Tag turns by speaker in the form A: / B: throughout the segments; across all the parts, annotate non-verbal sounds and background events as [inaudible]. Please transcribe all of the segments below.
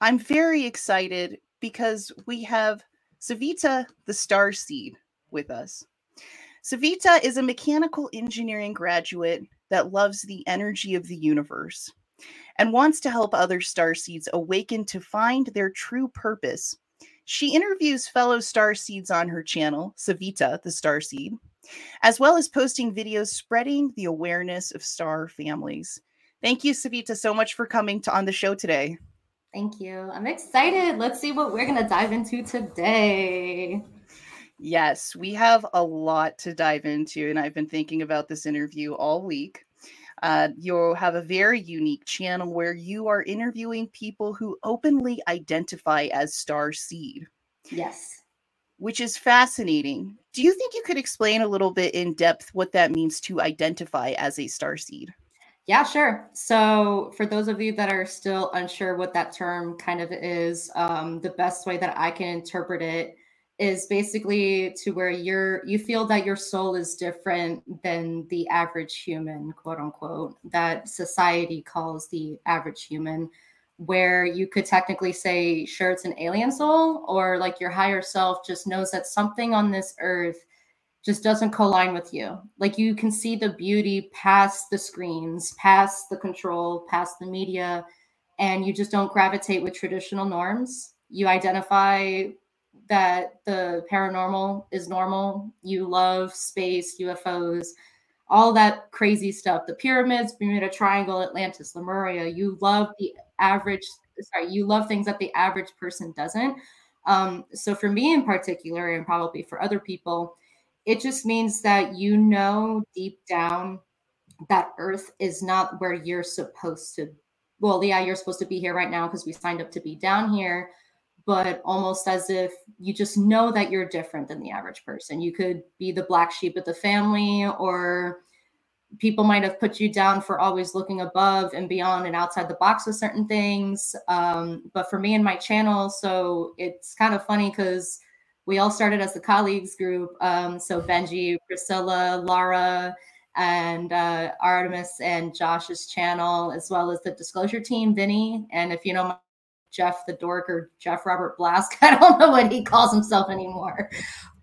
A: I'm very excited because we have Savita the Star Seed with us. Savita is a mechanical engineering graduate that loves the energy of the universe and wants to help other star seeds awaken to find their true purpose. She interviews fellow star seeds on her channel, Savita the Star Seed, as well as posting videos spreading the awareness of star families. Thank you, Savita, so much for coming to on the show today.
B: Thank you. I'm excited. Let's see what we're going to dive into today.
A: Yes, we have a lot to dive into, and I've been thinking about this interview all week. Uh, you'll have a very unique channel where you are interviewing people who openly identify as Star Seed.
B: Yes.
A: Which is fascinating. Do you think you could explain a little bit in depth what that means to identify as a Star Seed?
B: Yeah, sure. So, for those of you that are still unsure what that term kind of is, um, the best way that I can interpret it is basically to where you're you feel that your soul is different than the average human, quote unquote, that society calls the average human, where you could technically say, sure, it's an alien soul, or like your higher self just knows that something on this earth just doesn't co-line with you. Like you can see the beauty past the screens, past the control, past the media, and you just don't gravitate with traditional norms. You identify that the paranormal is normal. You love space, UFOs, all that crazy stuff. The pyramids, Bermuda Triangle, Atlantis, Lemuria. You love the average, sorry, you love things that the average person doesn't. Um, so for me in particular, and probably for other people, it just means that you know deep down that Earth is not where you're supposed to. Well, yeah, you're supposed to be here right now because we signed up to be down here, but almost as if you just know that you're different than the average person. You could be the black sheep of the family, or people might have put you down for always looking above and beyond and outside the box with certain things. Um, but for me and my channel, so it's kind of funny because we all started as the colleagues group. Um, so Benji, Priscilla, Laura, and uh, Artemis and Josh's channel, as well as the disclosure team, Vinny. And if you know Jeff the Dork or Jeff Robert Blask, [laughs] I don't know what he calls himself anymore.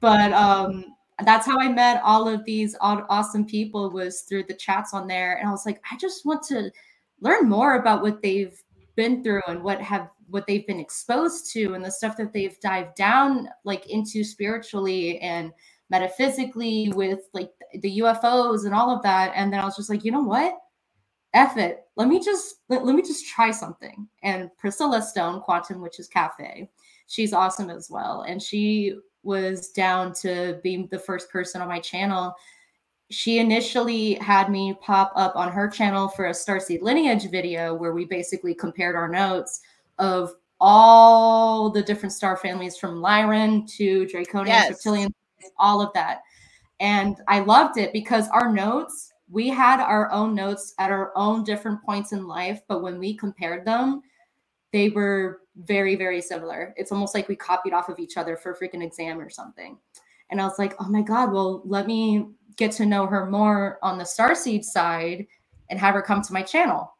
B: But um, that's how I met all of these awesome people was through the chats on there. And I was like, I just want to learn more about what they've been through and what have what they've been exposed to and the stuff that they've dived down like into spiritually and metaphysically with like the UFOs and all of that. And then I was just like, you know what? F it. Let me just let, let me just try something. And Priscilla Stone, Quantum Witches Cafe, she's awesome as well. And she was down to be the first person on my channel she initially had me pop up on her channel for a Starseed lineage video where we basically compared our notes of all the different star families from Lyran to Draconian, yes. Reptilian, all of that. And I loved it because our notes, we had our own notes at our own different points in life, but when we compared them, they were very, very similar. It's almost like we copied off of each other for a freaking exam or something. And I was like, oh my God, well, let me get to know her more on the Starseed side and have her come to my channel.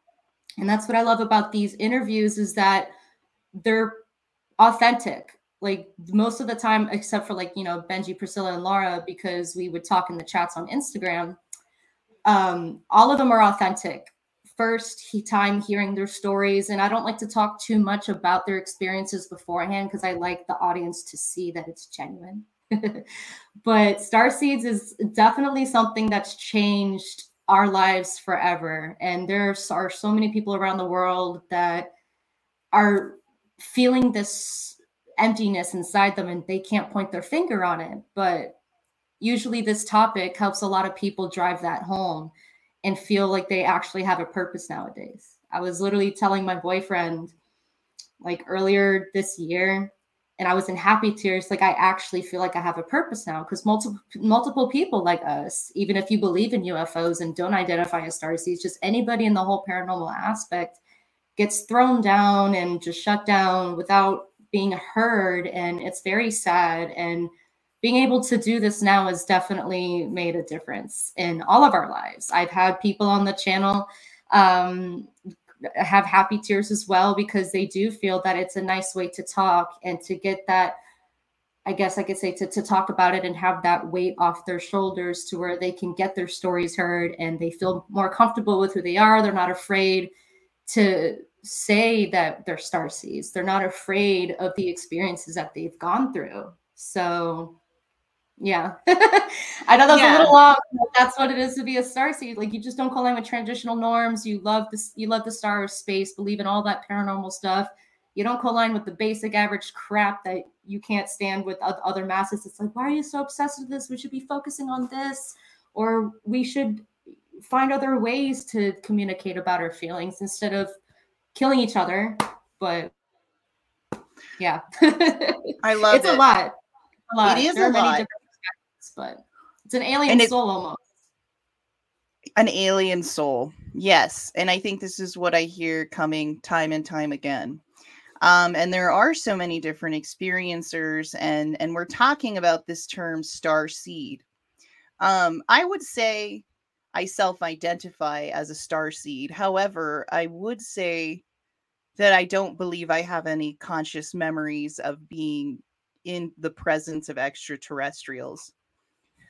B: And that's what I love about these interviews is that they're authentic. Like most of the time, except for like, you know, Benji, Priscilla, and Laura, because we would talk in the chats on Instagram. Um, all of them are authentic. First he, time hearing their stories, and I don't like to talk too much about their experiences beforehand because I like the audience to see that it's genuine. [laughs] but Star Seeds is definitely something that's changed our lives forever. And there are so many people around the world that are feeling this emptiness inside them and they can't point their finger on it. But usually, this topic helps a lot of people drive that home and feel like they actually have a purpose nowadays. I was literally telling my boyfriend like earlier this year and I was in happy tears. Like I actually feel like I have a purpose now because multiple multiple people like us, even if you believe in UFOs and don't identify as starseeds, just anybody in the whole paranormal aspect gets thrown down and just shut down without being heard, and it's very sad. And being able to do this now has definitely made a difference in all of our lives. I've had people on the channel um, have happy tears as well because they do feel that it's a nice way to talk and to get that I guess I could say to, to talk about it and have that weight off their shoulders to where they can get their stories heard and they feel more comfortable with who they are. They're not afraid to say that they're star seeds. They're not afraid of the experiences that they've gone through. So yeah. [laughs] I know that's yeah. a little long, that's what it is to be a star seed. Like you just don't call in with traditional norms. You love this, you love the star of space, believe in all that paranormal stuff you don't co-line with the basic average crap that you can't stand with other masses it's like why are you so obsessed with this we should be focusing on this or we should find other ways to communicate about our feelings instead of killing each other but yeah [laughs]
A: i love
B: it's
A: it.
B: a lot a lot
A: it is there a lot
B: but it's an alien it, soul almost.
A: An alien soul. Yes. And i think this is what i hear coming time and time again. Um, and there are so many different experiencers and and we're talking about this term star seed. Um, i would say i self-identify as a star seed. However i would say that i don't believe i have any conscious memories of being in the presence of extraterrestrials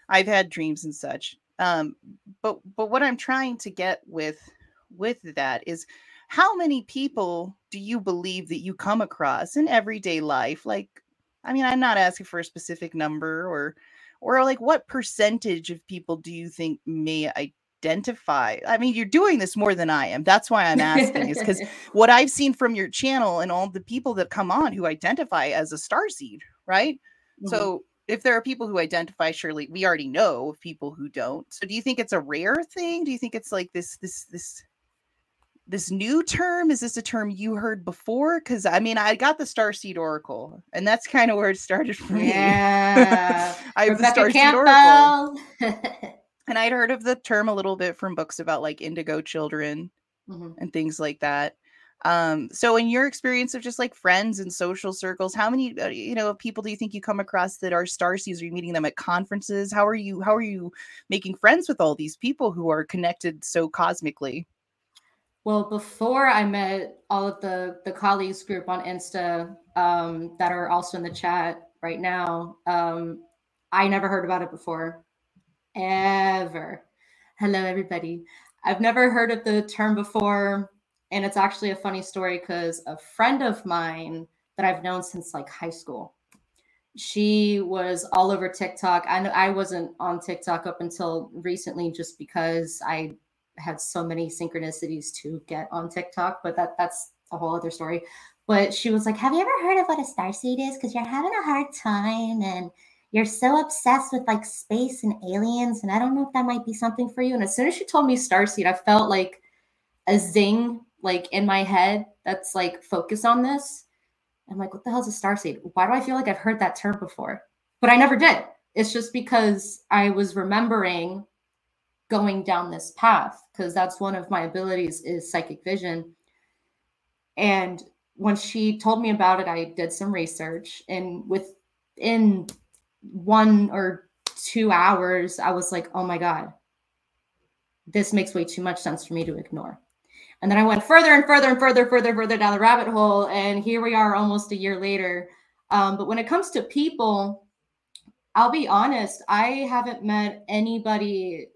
A: i've had dreams and such um, but but what i'm trying to get with with that is how many people do you believe that you come across in everyday life? Like i mean i'm not asking for a specific number or or like what percentage of people do you think may identify? I mean you're doing this more than i am. That's why i'm asking is because [laughs] what i've seen from your channel and all the people that come on who identify as a star seed right? Mm-hmm. so if there are people who identify surely we already know of people who don't so do you think it's a rare thing do you think it's like this this this this new term? Is this a term you heard before? Because I mean, I got the Starseed Oracle, and that's kind of where it started for me.
B: Yeah, [laughs]
A: I have Rebecca the Starseed Oracle, and I'd heard of the term a little bit from books about like indigo children mm-hmm. and things like that. Um, so in your experience of just like friends and social circles, how many uh, you know people do you think you come across that are starseeds? Are you meeting them at conferences? How are you how are you making friends with all these people who are connected so cosmically?
B: Well, before I met all of the the colleagues group on Insta um, that are also in the chat right now, um, I never heard about it before, ever. Hello, everybody. I've never heard of the term before, and it's actually a funny story because a friend of mine that I've known since like high school, she was all over TikTok. I know I wasn't on TikTok up until recently, just because I had so many synchronicities to get on TikTok, but that that's a whole other story. But she was like, "Have you ever heard of what a star seed is? Because you're having a hard time and you're so obsessed with like space and aliens, and I don't know if that might be something for you." And as soon as she told me star seed, I felt like a zing like in my head that's like focus on this. I'm like, what the hell is a star seed? Why do I feel like I've heard that term before? But I never did. It's just because I was remembering going down this path because that's one of my abilities is psychic vision and when she told me about it i did some research and within one or two hours i was like oh my god this makes way too much sense for me to ignore and then i went further and further and further further further down the rabbit hole and here we are almost a year later. Um, but when it comes to people i'll be honest i haven't met anybody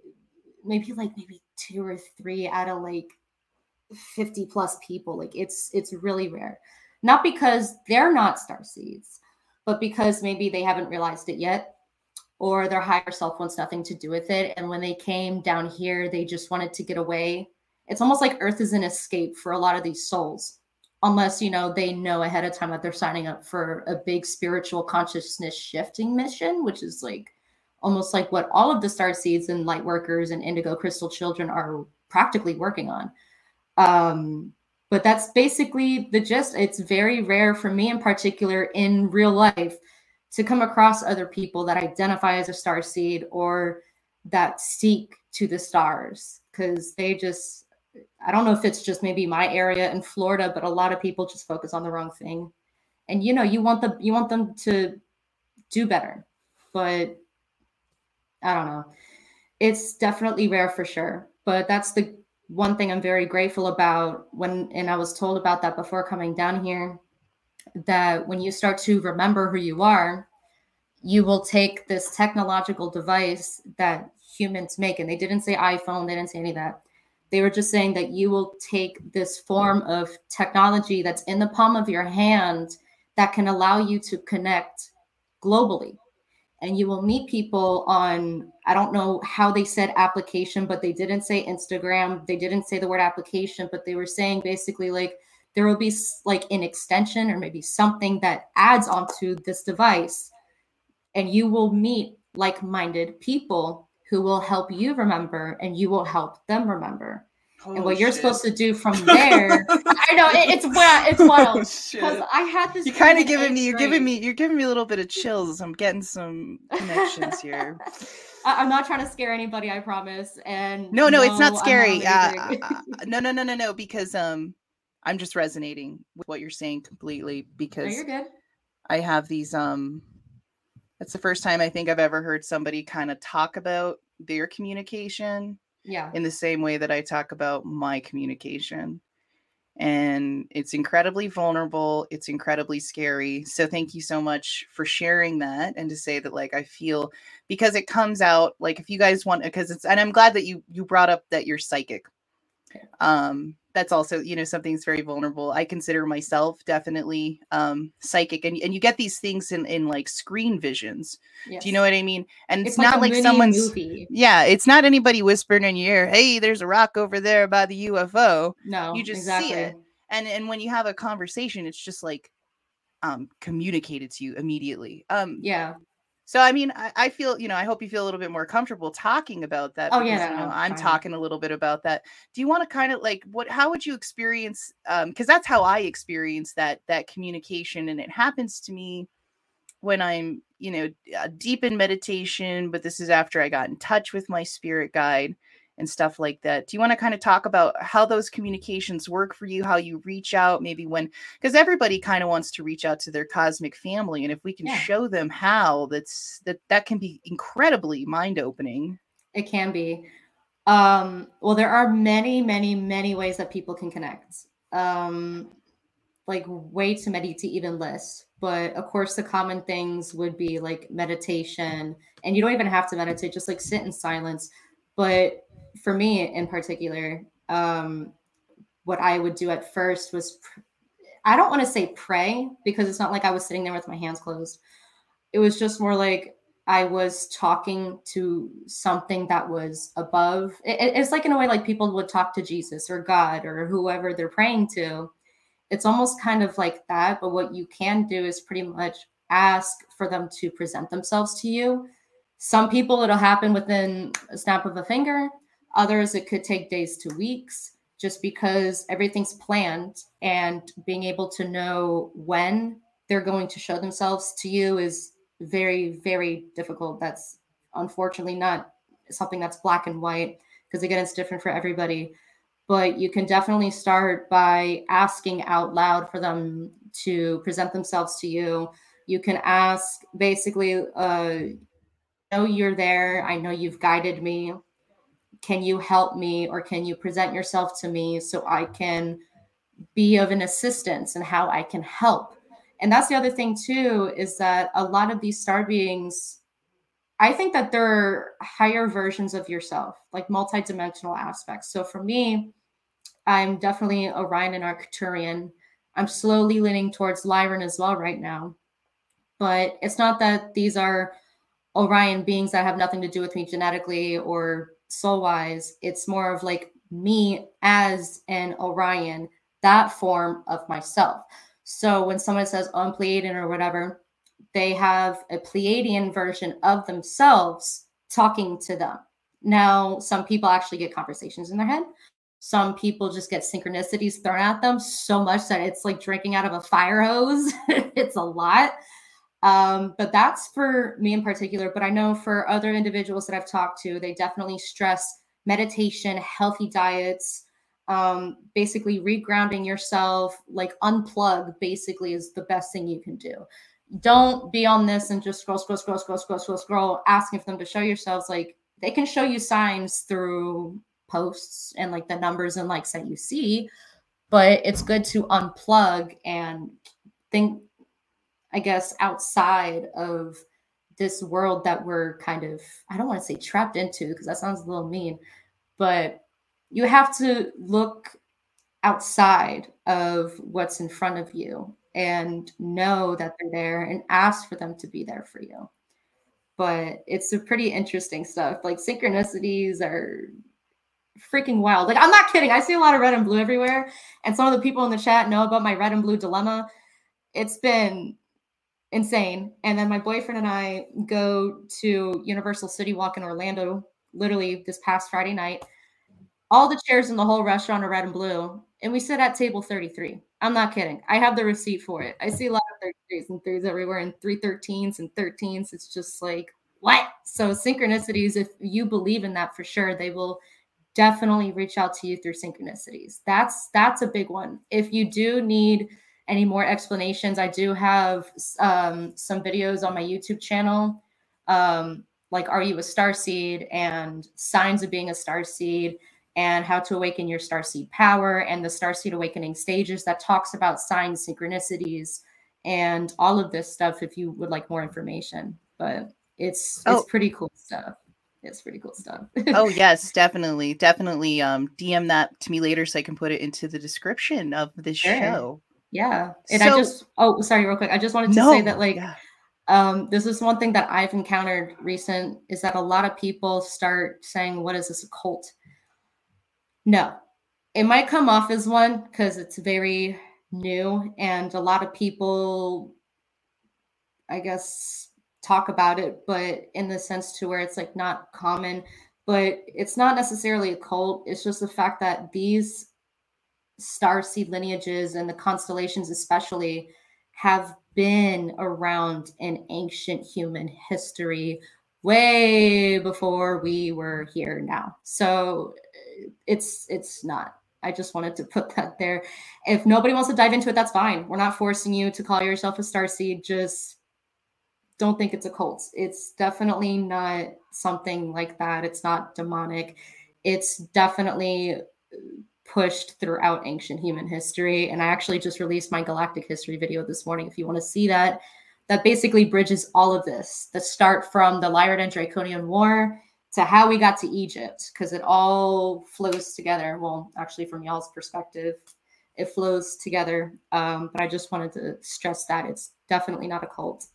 B: maybe like maybe two or three out of like 50 plus people. Like it's it's really rare. Not because they're not star seeds but because maybe they haven't realized it yet or their higher self wants nothing to do with it. And when they came down here they just wanted to get away it's almost like earth is an escape for a lot of these souls unless you know they know ahead of time that they're signing up for a big spiritual consciousness shifting mission which is like almost like what all of the star seeds and light workers and indigo crystal children are practically working on. Um, but that's basically the gist. It's very rare for me in particular in real life to come across other people that identify as a star seed or that seek to the stars because they just I don't know if it's just maybe my area in Florida, but a lot of people just focus on the wrong thing. And you know, you want the you want them to do better. But I don't know. It's definitely rare for sure, but that's the one thing I'm very grateful about when, and I was told about that before coming down here, that when you start to remember who you are, you will take this technological device that humans make, and they didn't say iPhone, they didn't say any of that. They were just saying that you will take this form of technology that's in the palm of your hand that can allow you to connect globally. And you will meet people on, I don't know how they said application, but they didn't say Instagram. They didn't say the word application, but they were saying basically like there will be like an extension or maybe something that adds onto this device. And you will meet like minded people who will help you remember and you will help them remember. Holy and what you're supposed to do from [laughs] there, I know it, it's wild. It's wild because I had this.
A: You're kind of giving me. You're grade. giving me. You're giving me a little bit of chills. I'm getting some connections [laughs] here.
B: I, am not trying to scare anybody. I promise. And
A: no, no, no it's not scary. Not uh, uh, [laughs] no, no, no, no, no. Because um, I'm just resonating with what you're saying completely. Because no,
B: you're good.
A: I have these um that's the first time I think I've ever heard somebody kind of talk about their communication.
B: Yeah.
A: In the same way that I talk about my communication. And it's incredibly vulnerable. It's incredibly scary. So thank you so much for sharing that and to say that like I feel because it comes out like if you guys want because it's and I'm glad that you you brought up that you're psychic. Um that's also you know something that's very vulnerable. I consider myself definitely um psychic and, and you get these things in in like screen visions. Yes. do you know what i mean? And it's, it's not like, like someone's movie. yeah it's not anybody whispering in your ear hey there's a rock over there by the ufo
B: no
A: you just exactly. see it. and and when you have a conversation it's just like um communicated to you immediately. Um
B: yeah
A: so I mean, I, I, feel, you know, I hope you feel a little bit more comfortable talking about that.
B: Oh because, yeah,
A: you know, I'm fine. talking a little bit about that. Do you want to kind of like what? How would you experience? Um, because that's how I experience that that communication, and it happens to me when I'm, you know, uh, deep in meditation. But this is after I got in touch with my spirit guide and stuff like that. Do you want to kind of talk about how those communications work for you, how you reach out, maybe when, because everybody kind of wants to reach out to their cosmic family. And if we can yeah. show them how, that's that, that can be incredibly mind opening.
B: It can be. Um, well, there are many, many, many ways that people can connect. Um, like way too many to even list. But of course, the common things would be like meditation, and you don't even have to meditate, just like sit in silence. But for me in particular, um, what I would do at first was, pr- I don't want to say pray because it's not like I was sitting there with my hands closed. It was just more like I was talking to something that was above. It, it's like in a way like people would talk to Jesus or God or whoever they're praying to. It's almost kind of like that. But what you can do is pretty much ask for them to present themselves to you. Some people, it'll happen within a snap of a finger. Others, it could take days to weeks just because everything's planned and being able to know when they're going to show themselves to you is very, very difficult. That's unfortunately not something that's black and white because again, it's different for everybody. But you can definitely start by asking out loud for them to present themselves to you. You can ask basically, uh, know you're there. I know you've guided me can you help me or can you present yourself to me so I can be of an assistance and how I can help? And that's the other thing too is that a lot of these star beings, I think that they're higher versions of yourself, like multidimensional aspects. So for me, I'm definitely Orion and Arcturian. I'm slowly leaning towards Lyran as well right now. But it's not that these are Orion beings that have nothing to do with me genetically or soul wise, it's more of like me as an Orion, that form of myself. So when someone says, oh, I'm Pleiadian or whatever, they have a Pleiadian version of themselves talking to them. Now, some people actually get conversations in their head. Some people just get synchronicities thrown at them so much that it's like drinking out of a fire hose. [laughs] it's a lot. Um, but that's for me in particular. But I know for other individuals that I've talked to, they definitely stress meditation, healthy diets, um, basically regrounding yourself, like unplug, basically, is the best thing you can do. Don't be on this and just scroll, scroll, scroll, scroll, scroll, scroll, scroll, asking for them to show yourselves. Like they can show you signs through posts and like the numbers and likes that you see, but it's good to unplug and think, I guess, outside of this world that we're kind of, I don't want to say trapped into because that sounds a little mean, but you have to look outside of what's in front of you and know that they're there and ask for them to be there for you. But it's a pretty interesting stuff. Like synchronicities are freaking wild. Like I'm not kidding. I see a lot of red and blue everywhere, and some of the people in the chat know about my red and blue dilemma. It's been insane. And then my boyfriend and I go to Universal City Walk in Orlando literally this past Friday night. All the chairs in the whole restaurant are red and blue, and we sit at table 33. I'm not kidding. I have the receipt for it. I see a lot of 33s and threes everywhere and 313s and 13s. It's just like, what? So, synchronicities, if you believe in that for sure, they will definitely reach out to you through synchronicities. That's that's a big one. If you do need any more explanations, I do have um, some videos on my YouTube channel, um, like "Are you a star seed?" and signs of being a star seed and how to awaken your starseed power and the starseed awakening stages that talks about signs, synchronicities, and all of this stuff if you would like more information. But it's oh. it's pretty cool stuff. It's pretty cool stuff. [laughs]
A: oh yes, definitely. Definitely um DM that to me later so I can put it into the description of this sure. show.
B: Yeah. And so, I just oh sorry, real quick. I just wanted to no, say that like yeah. um this is one thing that I've encountered recent is that a lot of people start saying, What is this a cult? No, it might come off as one because it's very new and a lot of people, I guess, talk about it, but in the sense to where it's like not common. But it's not necessarily a cult. It's just the fact that these star seed lineages and the constellations, especially, have been around in ancient human history way before we were here now. So it's it's not. I just wanted to put that there. If nobody wants to dive into it, that's fine. We're not forcing you to call yourself a star seed. Just don't think it's a cult. It's definitely not something like that. It's not demonic. It's definitely pushed throughout ancient human history. And I actually just released my galactic history video this morning. If you want to see that, that basically bridges all of this. The start from the Lyran and Draconian War to how we got to Egypt because it all flows together. Well, actually, from y'all's perspective, it flows together. Um, but I just wanted to stress that it's definitely not a cult.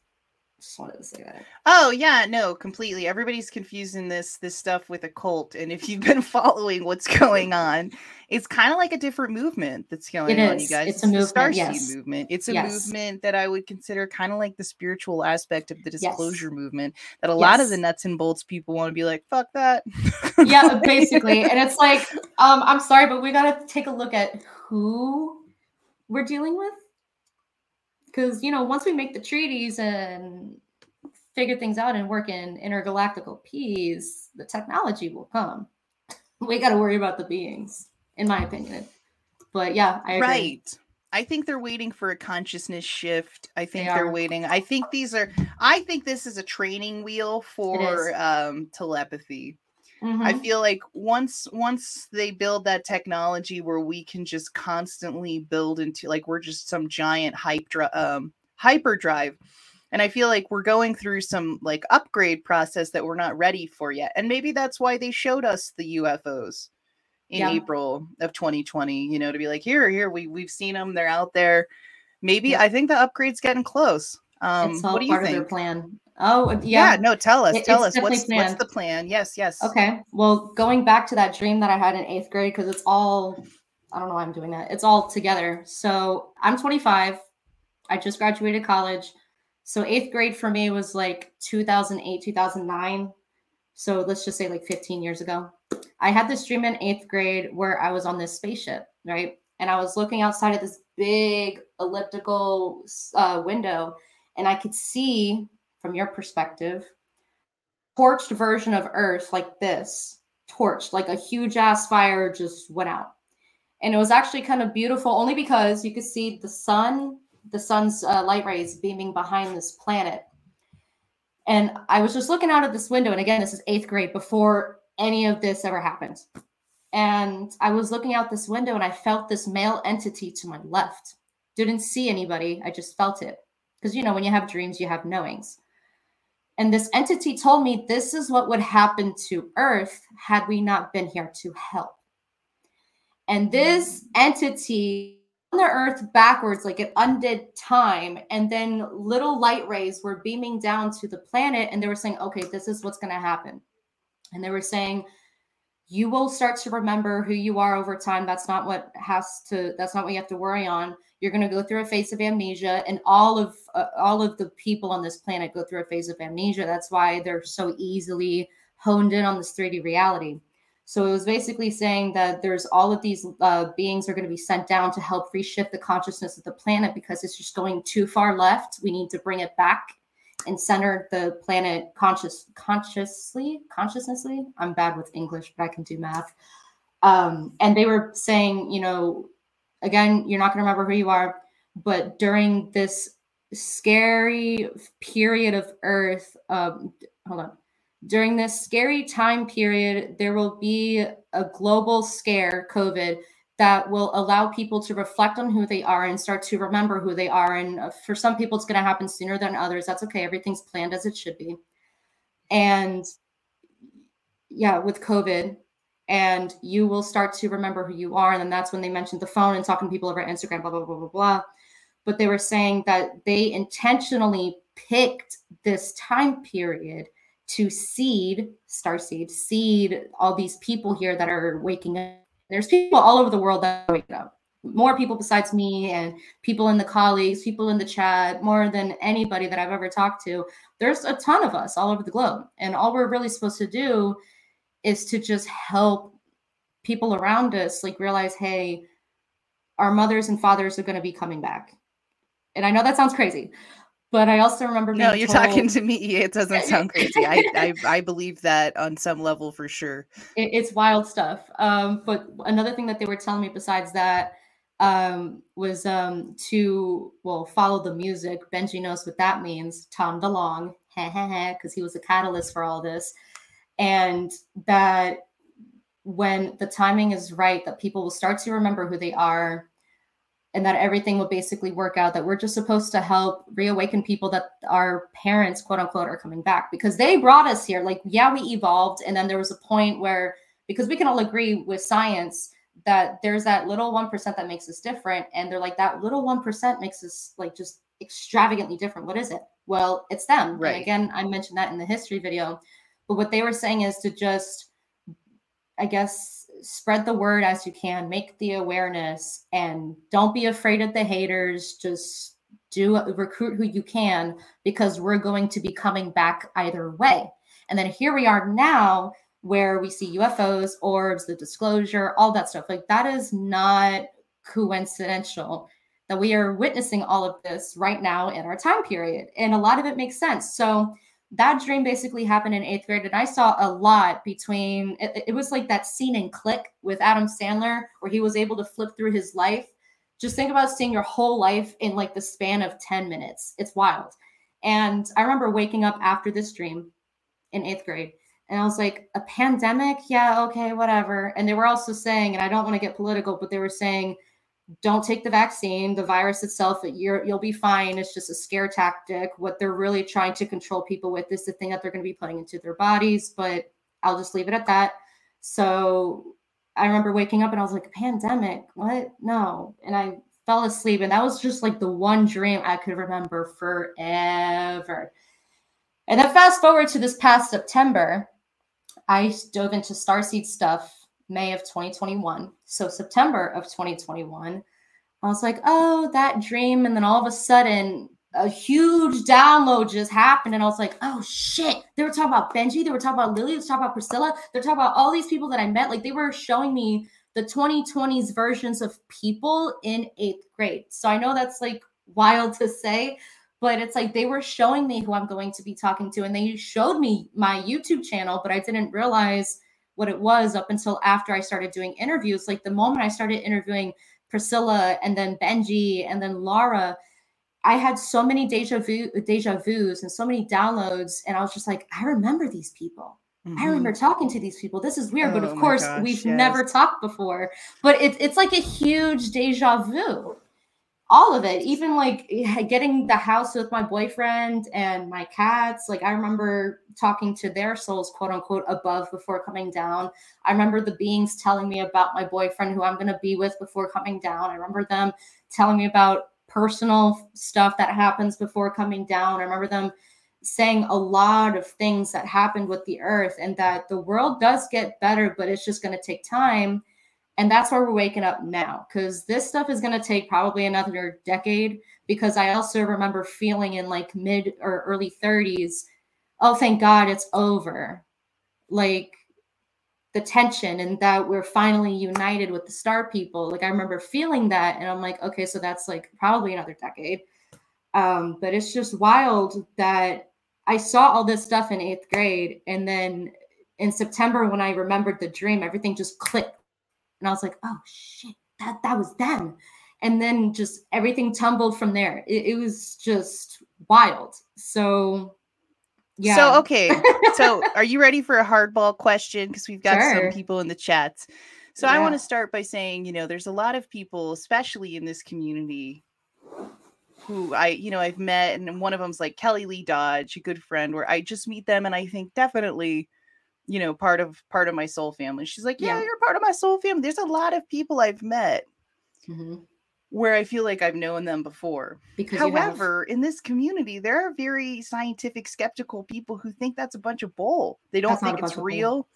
B: Just wanted to say that.
A: Oh yeah, no, completely. Everybody's confusing this this stuff with a cult, and if you've been [laughs] following what's going on, it's kind of like a different movement that's going on, you guys.
B: It's, it's a movement. Starseed yes.
A: movement. It's a yes. movement that I would consider kind of like the spiritual aspect of the disclosure yes. movement. That a lot of the nuts and bolts people want to be like, "Fuck that."
B: yeah, basically, [laughs] and it's like, um, I'm sorry, but we got to take a look at who we're dealing with because you know once we make the treaties and figure things out and work in intergalactical peace the technology will come [laughs] we got to worry about the beings in my opinion but yeah I agree.
A: right I think they're waiting for a consciousness shift. I think they are waiting. I think these are I think this is a training wheel for um telepathy. Mm-hmm. I feel like once once they build that technology where we can just constantly build into like we're just some giant hype dri- um, hyperdrive and I feel like we're going through some like upgrade process that we're not ready for yet. And maybe that's why they showed us the UFOs in yeah. April of 2020, you know, to be like, here, here, we we've seen them, they're out there. Maybe yeah. I think the upgrade's getting close. Um, what do you think?
B: plan. Oh, yeah.
A: Yeah, no, tell us. It, tell us what's planned. what's the plan? Yes, yes.
B: Okay. Well, going back to that dream that I had in 8th grade cuz it's all I don't know why I'm doing that. It's all together. So, I'm 25. I just graduated college. So, 8th grade for me was like 2008, 2009. So, let's just say like 15 years ago. I had this dream in 8th grade where I was on this spaceship, right? And I was looking outside of this big elliptical uh, window and I could see from your perspective, torched version of Earth like this, torched, like a huge ass fire just went out. And it was actually kind of beautiful only because you could see the sun, the sun's uh, light rays beaming behind this planet. And I was just looking out of this window. And again, this is eighth grade before any of this ever happened. and I was looking out this window and I felt this male entity to my left. Didn't see anybody, I just felt it. Because, you know, when you have dreams, you have knowings. And this entity told me this is what would happen to Earth had we not been here to help. And mm. this entity on the Earth backwards, like it undid time. And then little light rays were beaming down to the planet. And they were saying, okay, this is what's going to happen. And they were saying, you will start to remember who you are over time. That's not what has to, that's not what you have to worry on. You're going to go through a phase of amnesia, and all of uh, all of the people on this planet go through a phase of amnesia. That's why they're so easily honed in on this 3D reality. So it was basically saying that there's all of these uh, beings are going to be sent down to help reshift the consciousness of the planet because it's just going too far left. We need to bring it back and center the planet conscious consciously consciously. I'm bad with English, but I can do math. Um, and they were saying, you know, Again, you're not going to remember who you are, but during this scary period of Earth, um, hold on. During this scary time period, there will be a global scare, COVID, that will allow people to reflect on who they are and start to remember who they are. And uh, for some people, it's going to happen sooner than others. That's okay. Everything's planned as it should be. And yeah, with COVID, and you will start to remember who you are. And then that's when they mentioned the phone and talking to people over Instagram, blah, blah, blah, blah, blah. But they were saying that they intentionally picked this time period to seed, star seed, seed all these people here that are waking up. There's people all over the world that wake up. More people besides me and people in the colleagues, people in the chat, more than anybody that I've ever talked to. There's a ton of us all over the globe. And all we're really supposed to do is to just help people around us like realize hey our mothers and fathers are going to be coming back. And i know that sounds crazy but i also remember
A: no you're told, talking to me. It doesn't [laughs] sound crazy. I, I, I believe that on some level for sure.
B: It, it's wild stuff. Um but another thing that they were telling me besides that um was um to well follow the music. Benji knows what that means. Tom DeLonge because [laughs] he was the catalyst for all this and that when the timing is right that people will start to remember who they are and that everything will basically work out that we're just supposed to help reawaken people that our parents quote unquote are coming back. Because they brought us here. Like yeah we evolved and then there was a point where because we can all agree with science that there's that little 1% that makes us different and they're like that little 1% makes us like just extravagantly different. What is it? Well it's them. Right. and again i mentioned that in the history video but what they were saying is to just, I guess, spread the word as you can, make the awareness, and don't be afraid of the haters. Just do recruit who you can because we're going to be coming back either way. And then here we are now where we see UFOs, orbs, the disclosure, all that stuff. Like that is not coincidental that we are witnessing all of this right now in our time period. And a lot of it makes sense. So that dream basically happened in eighth grade and i saw a lot between it, it, was like that scene in click with adam sandler where he was able to flip through his life. Just think about seeing your whole life in like the span of 10 minutes. It's wild. And i remember waking up after this dream in eighth grade and i was like a pandemic? Yeah okay whatever. And they were also saying and i don't want to get political but they were saying don't take the vaccine the virus itself you're, you'll be fine. It's just a scare tactic. What they're really trying to control people with is the thing that they're going to be putting into their bodies but i'll just leave it at that. So i remember waking up and i was like pandemic? What? No. And i fell asleep and that was just like the one dream i could remember forever. And then fast forward to this past september i dove into starseed stuff May of 2021. So September of 2021, I was like, oh, that dream. And then all of a sudden, a huge download just happened. And I was like, oh shit. They were talking about Benji. They were talking about Lily. They were talking about Priscilla. They're talking about all these people that I met. Like they were showing me the 2020s versions of people in eighth grade. So I know that's like wild to say, but it's like they were showing me who I'm going to be talking to. And they showed me my YouTube channel, but I didn't realize what it was up until after I started doing interviews. Like the moment I started interviewing Priscilla and then Benji and then Laura, I had so many deja vu deja vus and so many downloads. And I was just like, I remember these people. mm-hmm. I remember talking to these people. This is weird, oh, but of course, gosh, we've
A: yes.
B: never talked before. But it, it's like a huge deja vu all of it even like [laughs] getting the house with my boyfriend and my cats like i remember talking to their souls quote unquote above before coming down. I remember the beings telling me about my boyfriend who i'm going to be with before coming down. I remember them telling me about personal stuff that happens before coming down. I remember them saying a lot of things that happened with the earth and that the world does get better but it's just going to take time and that's where we're waking up now because this stuff is going to take probably another decade. Because I also remember feeling in like mid or early 30s, oh, thank God it's over. Like the tension and that we're finally united with the star people. Like I remember feeling that. And I'm like, okay, so that's like probably another decade. Um, but it's just wild that I saw all this stuff in eighth grade. And then in September, when I remembered the dream, everything just clicked and I was like, oh shit, that that was them. And then just everything tumbled from there. It, it was just wild. So yeah.
A: So okay. so [laughs] are you ready for a hardball question? Because we've got sure. some people in the chats. So yeah. I want to start by saying, you know, there's a lot of people, especially in this community, who I, you know, I've met, and one of them's like Kelly Lee Dodge, a good friend, where I just meet them and I think definitely you know part of part of my soul family. She's like yeah, yeah. you're part of my soul family. There's a lot of people i've met mm-hmm. where i feel like i've known them before. Because however in this community there are very scientific skeptical people who think that's a bunch of bull. They don't think it's real.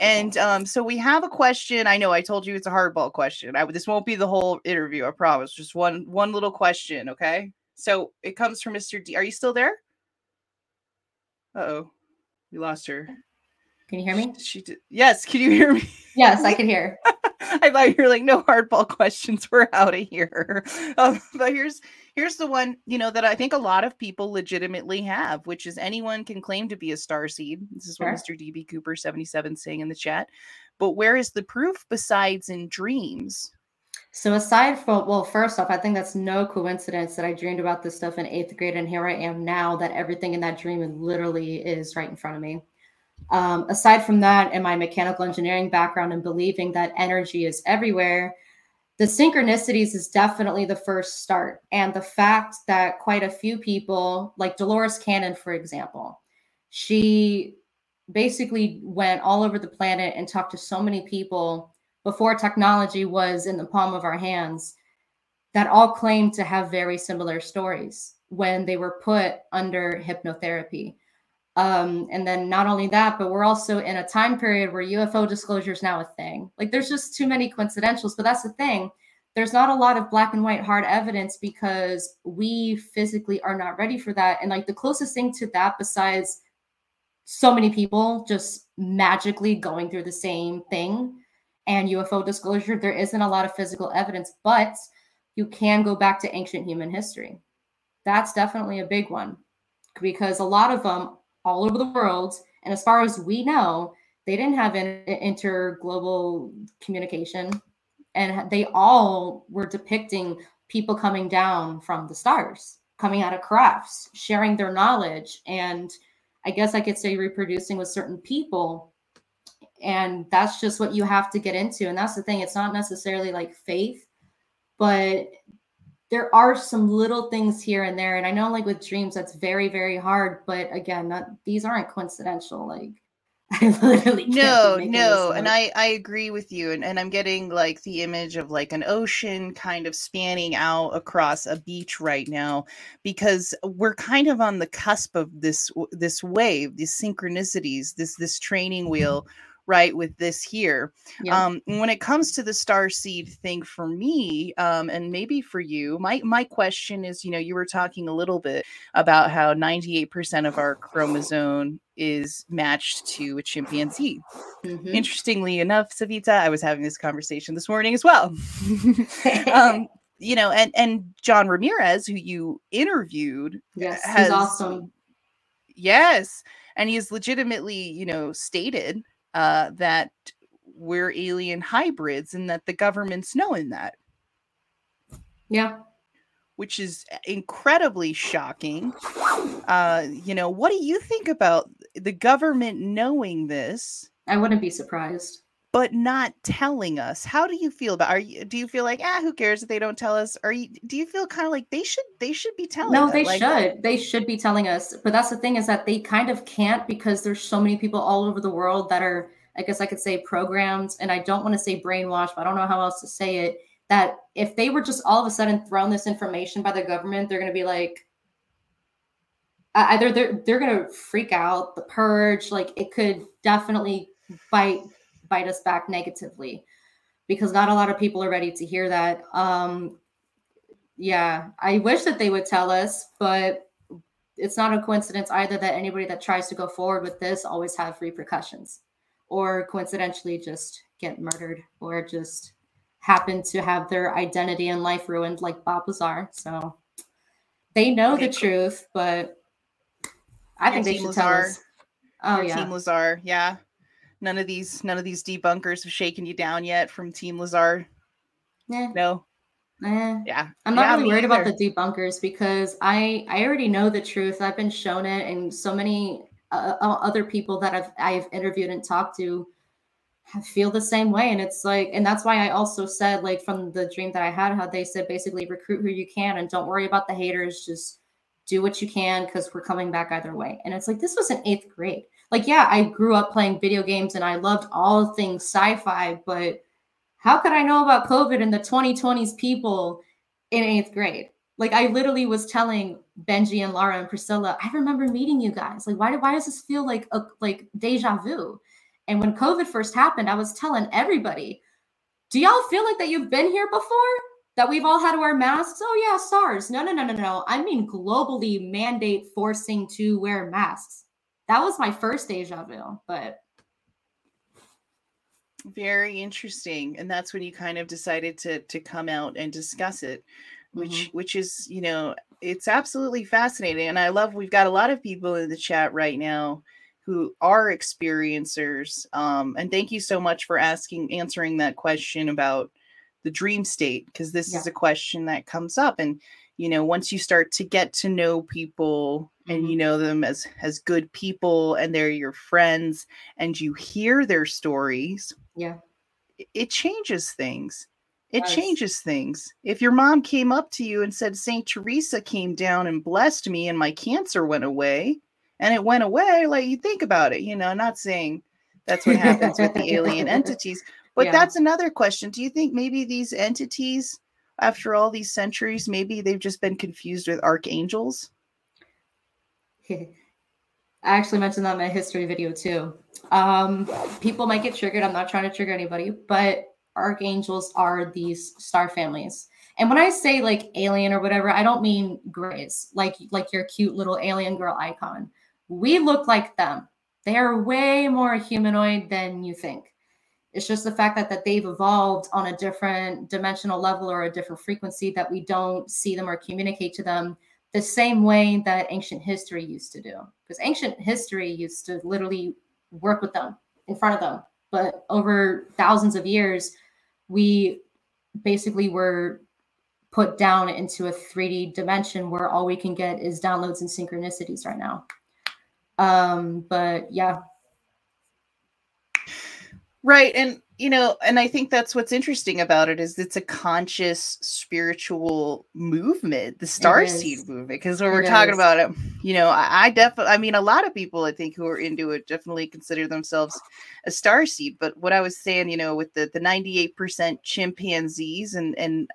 A: And um so we have a question. I know i told you it's a hardball question. I, this won't be the whole interview i promise. Just one one little question okay? So it comes from mr d are you still there? Uh-oh. We lost her
B: can you hear me?
A: She, she did. Yes. Can you hear me?
B: Yes, I can hear. [laughs]
A: I thought you were like, no hardball questions. We're out of here. Um, but here's here's the one you know that I think a lot of people legitimately have, which is anyone can claim to be a star seed. This is what Mr. DB Cooper 77 saying in the chat. But where is the proof besides in dreams?
B: So aside from well, first off, I think that's no coincidence that I dreamed about this stuff in eighth grade, and here I am now that everything in that dream literally is right in front of me. Um, aside from that, and my mechanical engineering background and believing that energy is everywhere, the synchronicities is definitely the first start. And the fact that quite a few people, like Dolores Cannon, for example, she basically went all over the planet and talked to so many people before technology was in the palm of our hands that all claimed to have very similar stories when they were put under hypnotherapy. Um, and then not only that, but we're also in a time period where UFO disclosure is now a thing. Like there's just too many coincidentals, but that's the thing. There's not a lot of black and white hard evidence because we physically are not ready for that. And like the closest thing to that, besides so many people just magically going through the same thing and UFO disclosure, there isn't a lot of physical evidence, but you can go back to ancient human history. That's definitely a big one because a lot of them all over the world. And as far as we know, they didn't have an interglobal communication. And they all were depicting people coming down from the stars, coming out of crafts, sharing their knowledge. And I guess I could say reproducing with certain people. And that's just what you have to get into. And that's the thing, it's not necessarily like faith, but there are some little things here and there. And i know like with dreams that's very very hard but again not, these aren't coincidental like [laughs]
A: I literally no no and i i agree with you and, and i'm getting like the image of like an ocean kind of spanning out across a beach right now because we're kind of on the cusp of this this wave these synchronicities this this training wheel right with this here yeah. um when it comes to the star seed thing for me um and maybe for you my my question is you know you were talking a little bit about how 98% of our chromosome is matched to a chimpanzee mm-hmm. interestingly enough savita i was having this conversation this morning as well [laughs] um you know and and john ramirez who you interviewed [laughs]
B: yes has, he's awesome
A: yes and he's legitimately you know stated uh, that we're alien hybrids and that the government's knowing that.
B: Yeah.
A: which is incredibly shocking. Uh, you know, what do you think about the government knowing this?
B: I wouldn't be surprised.
A: But not telling us. How do you feel about? Are you? Do you feel like ah, who cares if they don't tell us? Are you? Do you feel kind of like they should? They should be telling.
B: No,
A: us,
B: they
A: like,
B: should. They should be telling us. But that's the thing is that they kind of can't because there's so many people all over the world that are. I guess I could say programmed, and I don't want to say brainwashed, but I don't know how else to say it that if they were just all of a sudden thrown this information by the government, they're going to be like, either they're they're going to freak out, the purge, like it could definitely bite bite us back negatively because not a lot of people are ready to hear that. Um, yeah, I wish that they would tell us, but it's not a coincidence either that anybody that tries to go forward with this always have repercussions or coincidentally just get murdered or just happen to have their identity and life ruined like Bob Lazar. So they know the truth, but I think they should Lazar, tell us.
A: Oh yeah. Team Lazar, yeah. None of these none of these debunkers have shaken you down yet from Team Lazar.
B: Yeah.
A: No.
B: Eh.
A: Yeah.
B: I'm not
A: yeah,
B: really worried either. about the debunkers because I I already know the truth. I've been shown it and so many uh, uh other people that I've I've interviewed and talked to feel the same way and it's like and that's why i also said like from the dream that i had how they said basically recruit who you can and don't worry about the haters just do what you can because we're coming back either way and it's like this was in eighth grade like yeah i grew up playing video games and i loved all things sci-fi but how could i know about covid and the 2020s people in eighth grade like i literally was telling benji and laura and priscilla i remember meeting you guys like why, why does this feel like a like deja vu and when COVID first happened, I was telling everybody, do y'all feel like that you've been here before? That we've all had to wear masks? Oh, yeah, SARS. No, no, no, no, no. I mean, globally mandate forcing to wear masks. That was my first deja vu, but.
A: Very interesting. And that's when you kind of decided to to come out and discuss it, which mm-hmm. which is, you know, it's absolutely fascinating. And I love we've got a lot of people in the chat right now who are experiencers. Um, and thank you so much for asking, answering that question about the dream state, because this yeah. is a question that comes up. And, you know, once you start to get to know people. And you mm-hmm. know them as as good people and they're your friends and you hear their stories,
B: yeah,
A: it, changes things. It nice. changes things. If your mom came up to you and said, St. Teresa came down and blessed me and my cancer went away, and it went away, like you think about it, you know, not saying that's what happens with the alien [laughs] entities, but yeah. that's another question. Do you think maybe these entities, after all these centuries, maybe they've just been confused with archangels? [laughs]
B: I actually mentioned that in my history video too. Um, people might get triggered. I'm not trying to trigger anybody, but archangels are these star families. And when I say like alien or whatever, I don't mean grays, like like your cute little alien girl icon we look like them. They are way more humanoid than you think. It's just the fact that, that they've evolved on a different dimensional level or a different frequency that we don't see them or communicate to them the same way that ancient history used to do. Because ancient history used to literally work with them in front of them. But over thousands of years, we basically were put down into a 3D dimension where all we can get is downloads and synchronicities right now. Um, but yeah.
A: Right. And you know, and I think that's what's interesting about it is it's a conscious spiritual movement, the star seed movement. Because when it we're is. talking about it, you know, I, I definitely I mean a lot of people I think who are into it definitely consider themselves a star seed. But what I was saying, you know, with the the 98% chimpanzees and and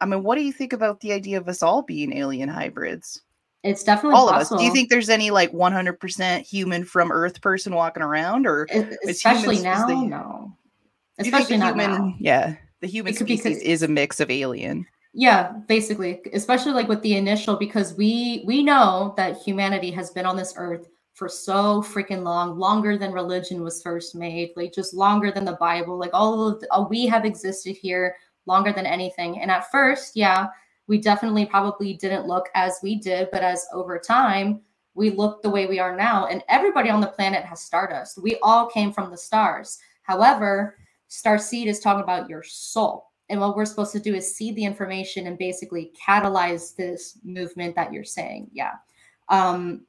A: I mean, what do you think about the idea of us all being alien hybrids?
B: It's definitely
A: all
B: possible.
A: of us. Do you think there's any like 100% human from Earth person walking around, or
B: especially now? No, especially not
A: human,
B: now.
A: Yeah, the human species because, is a mix of alien.
B: Yeah, basically, especially like with the initial, because we we know that humanity has been on this Earth for so freaking long, longer than religion was first made, like just longer than the Bible. Like all of the, uh, we have existed here longer than anything. And at first, yeah, we definitely probably didn't look as we did, but as over time, we look the way we are now. And everybody on the planet has stardust. We all came from the stars. However, Star Seed is talking about your soul. and what we're supposed to do is see the information and basically catalyze this movement that you're saying. Yeah. Um,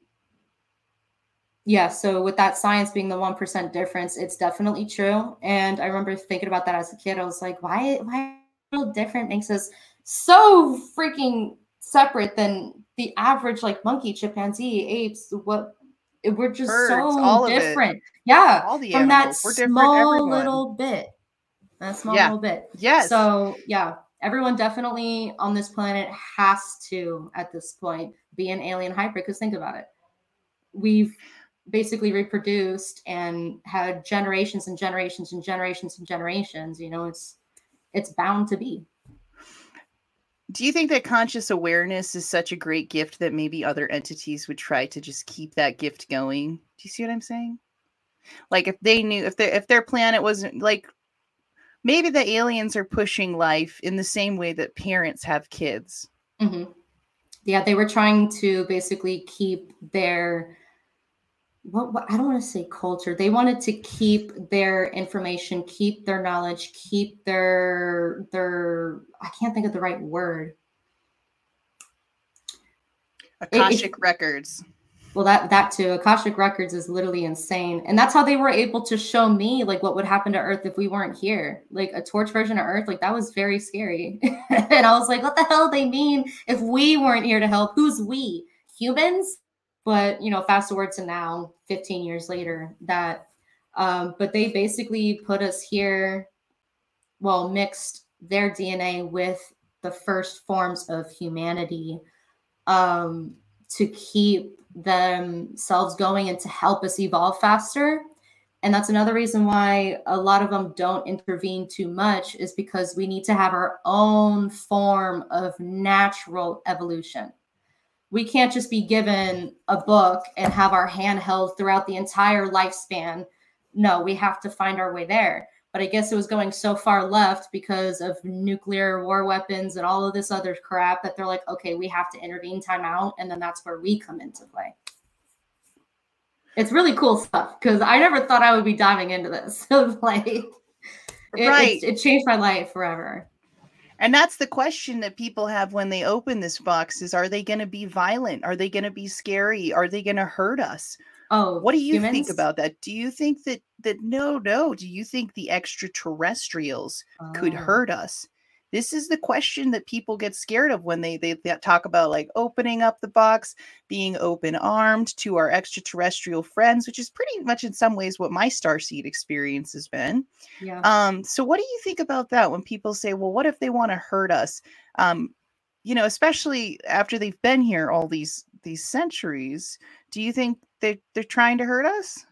B: yeah. So with that science being the 1% difference, it's definitely true. And I remember thinking about that as a kid. I was like, why, why little different makes us so freaking separate than the average like monkey, chimpanzee, apes, what we're just Birds, so different. Yeah. All the from that small little bit. That small yeah. little bit.
A: Yes.
B: So yeah, everyone definitely on this planet has to, at this point, be an alien hybrid. Because think about it. We've basically reproduced and had generations and generations and generations and generations. You know, it's it's bound to be.
A: Do you think that conscious awareness is such a great gift that maybe other entities would try to just keep that gift going? Do you see what I'm saying? Like if they knew if their if their planet wasn't like maybe the aliens are pushing life in the same way that parents have kids.
B: Mm-hmm. Yeah, they were trying to basically keep their what, what I don't want to say culture. They wanted to keep their information, keep their knowledge, keep their their I can't think of the right word.
A: Akashic it, it, records.
B: Well, that that too. Akashic records is literally insane, and that's how they were able to show me like what would happen to Earth if we weren't here. Like a torch version of Earth, like that was very scary. [laughs] and I was like, what the hell they mean if we weren't here to help? Who's we? Humans? But you know, fast forward to now, 15 years later, that um, but they basically put us here, well, mixed their DNA with the first forms of humanity um, to keep themselves going and to help us evolve faster. And that's another reason why a lot of them don't intervene too much, is because we need to have our own form of natural evolution we can't just be given a book and have our hand held throughout the entire lifespan. No, we have to find our way there. But I guess it was going so far left because of nuclear war weapons and all of this other crap that they're like, okay, we have to intervene, time out. And then that's where we come into play. It's really cool stuff because I never thought I would be diving into this. [laughs] like, it, right. It, it changed my life forever.
A: And that's the question that people have when they open this box is are they going to be violent? Are they going to be scary? Are they going to hurt us?
B: Oh,
A: what do you humans? think about that? Do you think that that no, no, do you think the extraterrestrials oh. could hurt us? This is the question that people get scared of when they, they, they talk about like opening up the box, being open armed to our extraterrestrial friends, which is pretty much in some ways what my starseed experience has been.
B: Yeah.
A: Um, so what do you think about that when people say, well, what if they want to hurt us? Um, you know, especially after they've been here all these these centuries, do you think they they're trying to hurt us?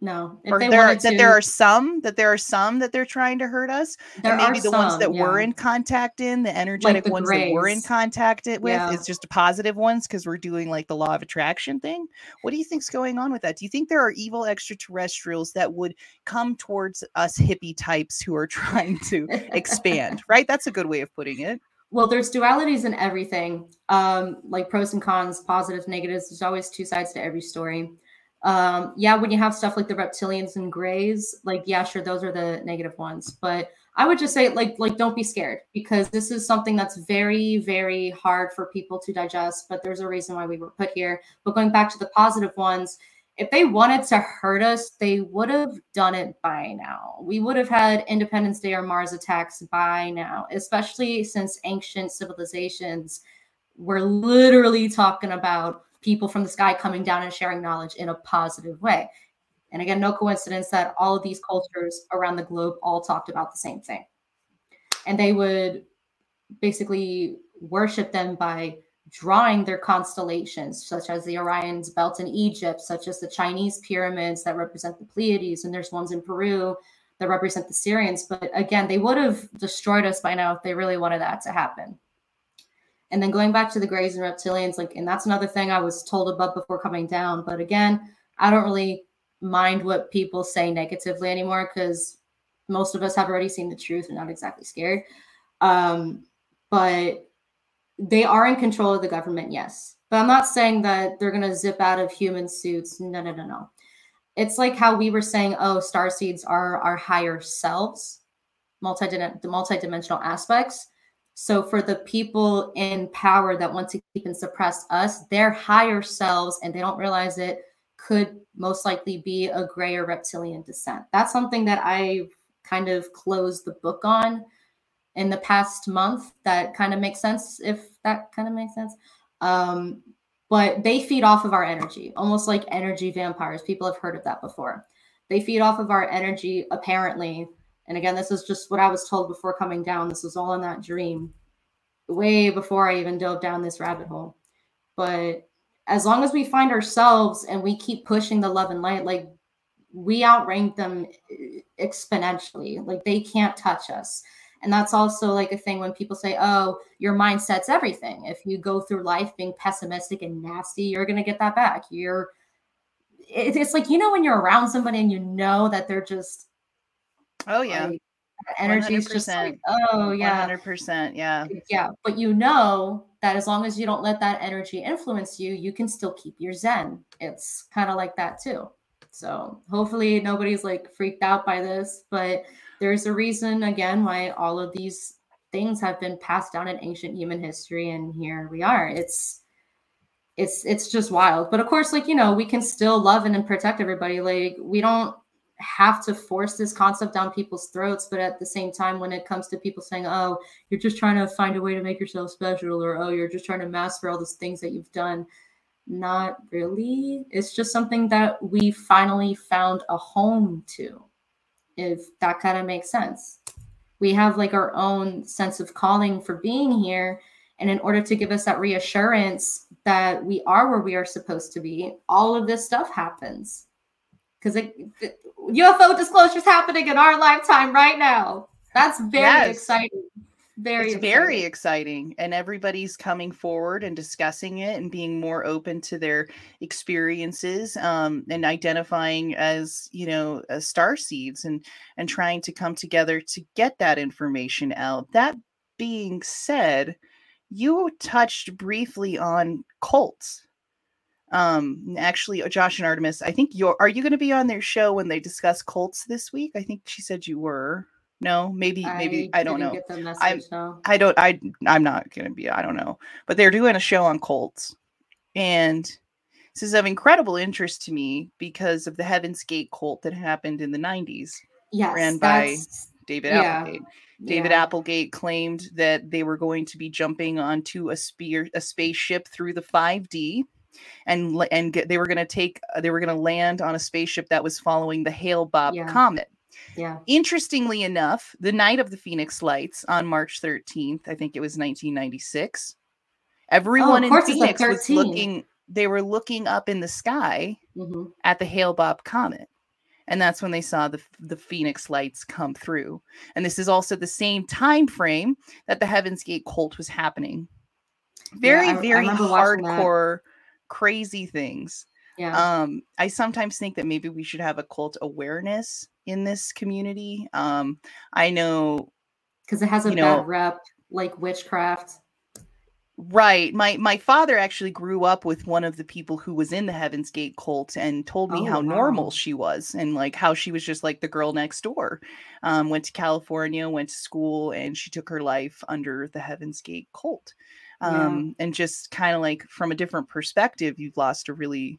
B: No,
A: or there, that there are some that there are some that they're trying to hurt us. There and maybe the some, ones that yeah. we're in contact in, the energetic like the ones grays. that we're in contact with yeah. is just positive ones because we're doing like the law of attraction thing. What do you think's going on with that? Do you think there are evil extraterrestrials that would come towards us hippie types who are [laughs] trying to expand? [laughs] right? That's a good way of putting it.
B: Well, there's dualities in everything, um, like pros and cons, positives, negatives. There's always two sides to every story um yeah when you have stuff like the reptilians and grays like yeah sure those are the negative ones. But i would just say like like don't be scared because this is something that's very very hard for people to digest but there's a reason why we were put here. But going back to the positive ones if they wanted to hurt us they would have done it by now. We would have had independence day or mars attacks by now especially since ancient civilizations were literally talking about people from the sky coming down and sharing knowledge in a positive way. And again, no coincidence that all of these cultures around the globe all talked about the same thing. And they would basically worship them by drawing their constellations, such as the Orion's belt in Egypt, such as the Chinese pyramids that represent the Pleiades, and there's ones in Peru that represent the Sirians. But again, they would have destroyed us by now if they really wanted that to happen. And then going back to the Greys and Reptilians, like, and that's another thing I was told about before coming down. But again, I don't really mind what people say negatively anymore because most of us have already seen the truth and not exactly scared. Um, but they are in control of the government, yes. But I'm not saying that they're going to zip out of human suits. No, no, no, no. It's like how we were saying, oh, star seeds are our higher selves. multi multi-dimensional aspects. So for the people in power that want to keep and suppress us, their higher selves, and they don't realize it, could most likely be a gray or reptilian descent. That's something that I've kind of closed the book on in the past month. That kind of makes sense, if that kind of makes sense. Um, but they feed off of our energy, almost like energy vampires. People have heard of that before. They feed off of our energy, apparently. And again, this is just what I was told before coming down. This was all in that dream, way before I even dove down this rabbit hole. But as long as we find ourselves and we keep pushing the love and light, like we outrank them exponentially. Like they can't touch us. And that's also like a thing when people say, oh, your mindset's everything. If you go through life being pessimistic and nasty, you're going to get that back. You're, it's like, you know, when you're around somebody and you know that they're just,
A: oh, yeah. Like,
B: energy is just like, oh, yeah.
A: 100%. Yeah.
B: Yeah. But you know that as long as you don't let that energy influence you, you can still keep your zen. It's kind of like that too. So hopefully nobody's like freaked out by this, but there's a reason again why all of these things have been passed down in ancient human history and here we are it's it's it's just wild but of course like you know we can still love and protect everybody like we don't have to force this concept down people's throats but at the same time when it comes to people saying oh you're just trying to find a way to make yourself special or oh you're just trying to master all those things that you've done not really it's just something that we finally found a home to if that kind of makes sense. We have like our own sense of calling for being here. And in order to give us that reassurance that we are where we are supposed to be, all of this stuff happens. Because UFO disclosures happening in our lifetime right now. That's very yes. exciting very
A: it's exciting. very exciting and everybody's coming forward and discussing it and being more open to their experiences um, and identifying as you know as star seeds and and trying to come together to get that information out that being said you touched briefly on cults um actually josh and artemis i think you're are you going to be on their show when they discuss cults this week i think she said you were no, maybe, maybe I, I don't know. I, no. I don't. I I'm not gonna be. I don't know. But they're doing a show on cults, and this is of incredible interest to me because of the Heaven's Gate cult that happened in the 90s.
B: Yes,
A: ran by David yeah, Applegate. David yeah. Applegate claimed that they were going to be jumping onto a spear, a spaceship through the 5D, and and get, they were going to take, they were going to land on a spaceship that was following the Hale Bopp yeah. comet.
B: Yeah.
A: Interestingly enough, the night of the Phoenix Lights on March 13th, I think it was 1996, everyone oh, in Phoenix was looking, they were looking up in the sky mm-hmm. at the Hale Bopp comet. And that's when they saw the, the Phoenix lights come through. And this is also the same time frame that the Heaven's Gate cult was happening. Very, yeah, I, very I hardcore, crazy things.
B: Yeah.
A: Um, I sometimes think that maybe we should have a cult awareness in this community. Um, I know
B: because it has a bad know, rep, like witchcraft.
A: Right. My my father actually grew up with one of the people who was in the Heaven's Gate cult and told me oh, how wow. normal she was and like how she was just like the girl next door. Um, went to California, went to school, and she took her life under the Heaven's Gate cult. Um, yeah. and just kind of like from a different perspective, you've lost a really,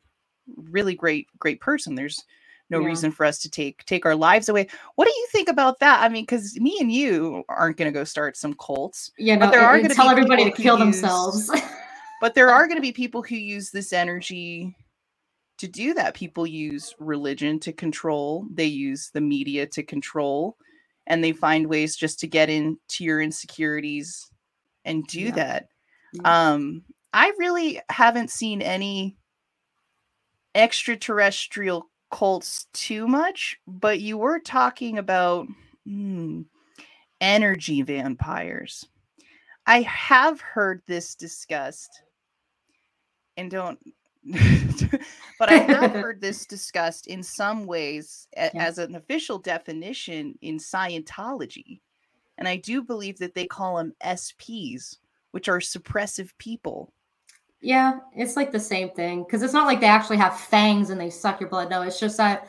A: really great, great person. There's no yeah. reason for us to take take our lives away. What do you think about that? I mean, because me and you aren't going to go start some cults.
B: Yeah, no, but there are going to tell everybody to kill use, themselves.
A: but there are going [laughs] to be people who use this energy to do that. People use religion to control. They use the media to control, and they find ways just to get into your insecurities and do yeah. that. Yeah. Um, I really haven't seen any extraterrestrial cults too much, but you were talking about hmm, energy vampires. I have heard this discussed, and don't, [laughs] but I have [laughs] heard this discussed in some ways a, yeah. as an official definition in Scientology. And I do believe that they call them SPs, which are suppressive people.
B: Yeah, it's like the same thing because it's not like they actually have fangs and they suck your blood. No, it's just that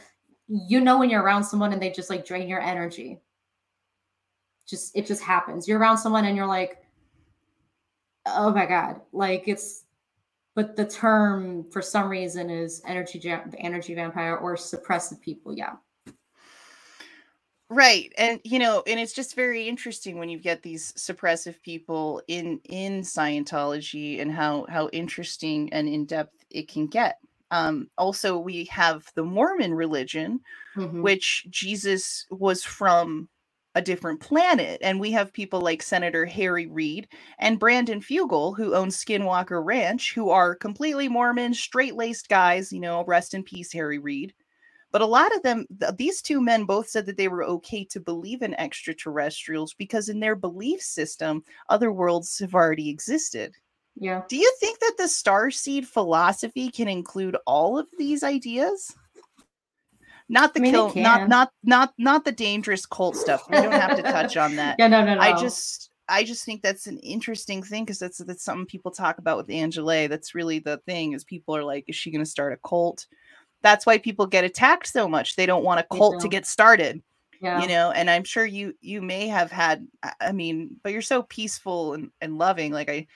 B: you know when you're around someone and they just like drain your energy. just it just happens. You're around someone and you're like, oh my god, like it's. But the term for some reason is energy energy vampire or suppressive people. Yeah.
A: Right. And you know, and it's just very interesting when you get these suppressive people in in Scientology and how how interesting and in depth it can get. Um also we have the Mormon religion mm-hmm. which Jesus was from a different planet and we have people like Senator Harry Reid and Brandon Fugal who own Skinwalker Ranch who are completely Mormon straight-laced guys, you know, rest in peace Harry Reid but a lot of them, th- these two men both said that they were okay to believe in extraterrestrials because in their belief system, other worlds have already existed.
B: Yeah.
A: Do you think that the star seed philosophy can include all of these ideas? Not the I mean, kill, not not not not the dangerous cult stuff. We don't have to touch on that. [laughs]
B: Yeah, no, no, no.
A: I just I just think that's an interesting thing because that's that's something people talk about with Angela. That's really the thing is people are like, is she going to start a cult? That's why people get attacked so much. They don't want a cult to get started yeah. you know and i'm sure you you may have had i mean but you're so peaceful and, and loving like i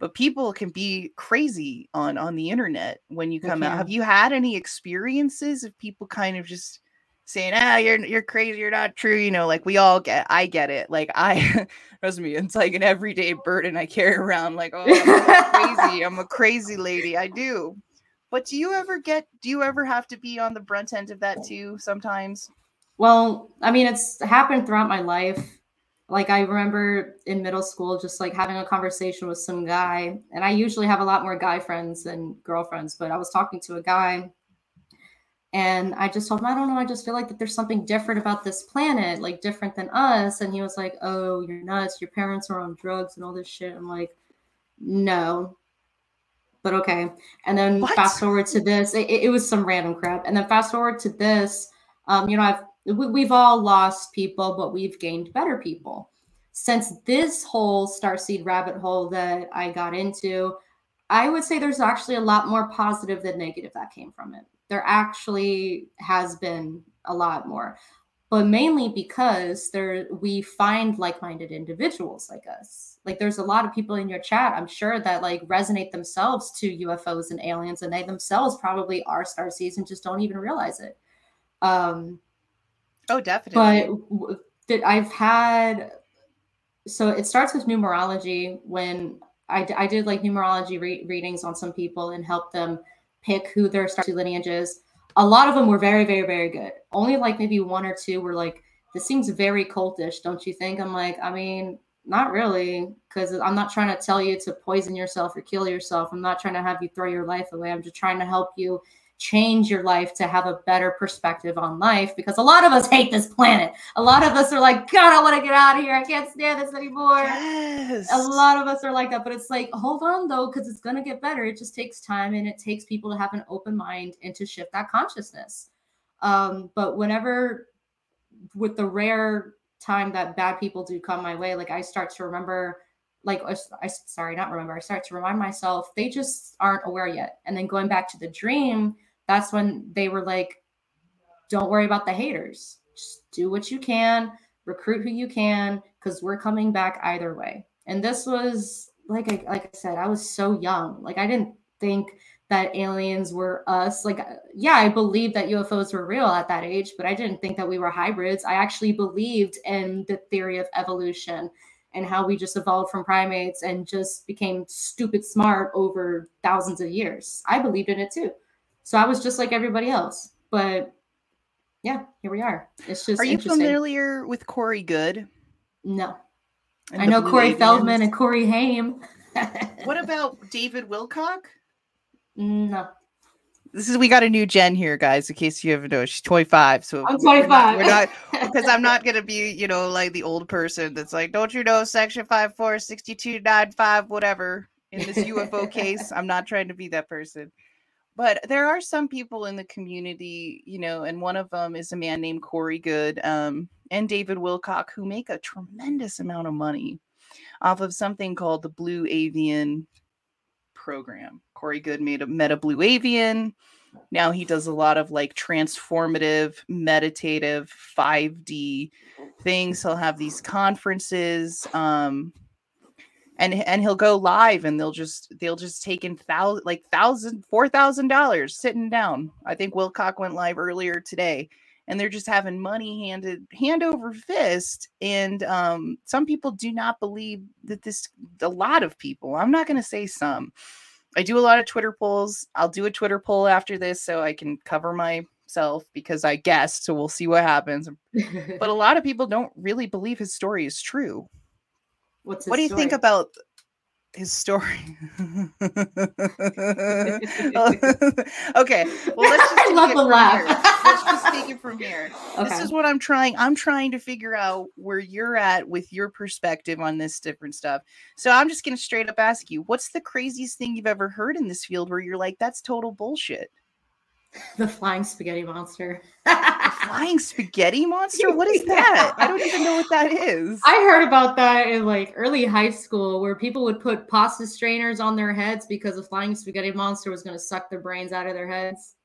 A: but people can be crazy on on the internet when you come out. Have you had any experiences of people kind of just saying ah you're you're crazy you're not true you know like we all get i get it like i [laughs] trust me it's like an everyday burden i carry around like oh i'm [laughs] crazy i'm a crazy lady i do but do you ever get do you ever have to be on the brunt end of that too sometimes?
B: Well, I mean, it's happened throughout my life. Like I remember in middle school just like having a conversation with some guy, and I usually have a lot more guy friends than girlfriends, but I was talking to a guy and I just told him, I don't know, I just feel like that there's something different about this planet, like different than us. And he was like, Oh, you're nuts. Your parents are on drugs and all this shit. I'm like, No, but okay. And then what? fast forward to this, it, it, was some random crap. And then fast forward to this, um, you know, I've we, have all lost people, but we've gained better people. Since this whole starseed rabbit hole that I got into, I would say there's actually a lot more positive than negative that came from it. There actually has been a lot more but mainly because there we find like-minded individuals like us. Like there's a lot of people in your chat i'm sure that like resonate themselves to ufos and aliens and they themselves probably are star seeds and just don't even realize it. Um
A: oh definitely.
B: but that i've had so it starts with numerology when i, I did like numerology re- readings on some people and help them pick who their star lineage is a lot of them were very, very, very good. Only like maybe one or two were like, this seems very cultish, don't you think? I'm like, I mean, not really, because I'm not trying to tell you to poison yourself or kill yourself. I'm not trying to have you throw your life away. I'm just trying to help you change your life to have a better perspective on life because a lot of us hate this planet. A lot of us are like, God, I want to get out of here. I can't stand this anymore. Yes. A lot of us are like that, but it's like, hold on though, because it's going to get better. It just takes time and it takes people to have an open mind and to shift that consciousness. Um, but whenever, with the rare time that bad people do come my way, like I start to remember like I sorry, not remember. I start to remind myself they just aren't aware yet. And then going back to the dream, that's when they were like, don't worry about the haters. Just do what you can, recruit who you can, because we're coming back either way. And this was like I like I said, I was so young. Like I didn't think that aliens were us. Like, yeah, I believed that UFOs were real at that age, but I didn't think that we were hybrids. I actually believed in the theory of evolution and how we just evolved from primates and just became stupid smart over thousands of years. I believed in it too. So I was just like everybody else. But yeah, here we are. It's just
A: Are you familiar with Corey Goode?
B: No. And I know Corey Feldman and Corey Haim. [laughs]
A: what about David Wilcock?
B: No.
A: This is we got a new Jen here, guys. In case you haven't noticed, she's 25. So
B: I'm 25.
A: We're not because [laughs] I'm not gonna be, you know, like the old person that's like, don't you know, section 546295, whatever. In this [laughs] UFO case, I'm not trying to be that person but there are some people in the community, you know, and one of them is a man named Corey Goode um, and David Wilcock, who make a tremendous amount of money off of something called the Blue Avian program. Corey Goode made a Meta Blue Avian. Now he does a lot of like transformative, meditative, 5D things. He'll have these conferences. Um, and and he'll go live and they'll just they'll just take in thousand like thousand four thousand dollars sitting down. I think Wilcock went live earlier today and they're just having money handed hand over fist and um, some people do not believe that this a lot of people i'm not going to say some. I do a lot of twitter polls. I'll do a twitter poll after this so i can cover myself because i guessed so we'll see what happens. But a [laughs] lot of people don't really believe his story is true
B: What's
A: what do you
B: story?
A: think about his story. [laughs] okay, well let's [laughs] just
B: I love the laugh.
A: Here. Let's just take it from here.
B: Okay.
A: This is what I'm trying. I'm trying to figure out where you're at with your perspective on this different stuff. So I'm just gonna straight up ask you, what's the craziest thing you've ever heard in this field where you're like, that's total bullshit?
B: the flying spaghetti monster. [laughs]
A: Flying spaghetti monster? What is that? I don't even know what that is.
B: I heard about that in like early high school where people would put pasta strainers on their heads because the flying spaghetti monster was going to suck their brains out of their heads.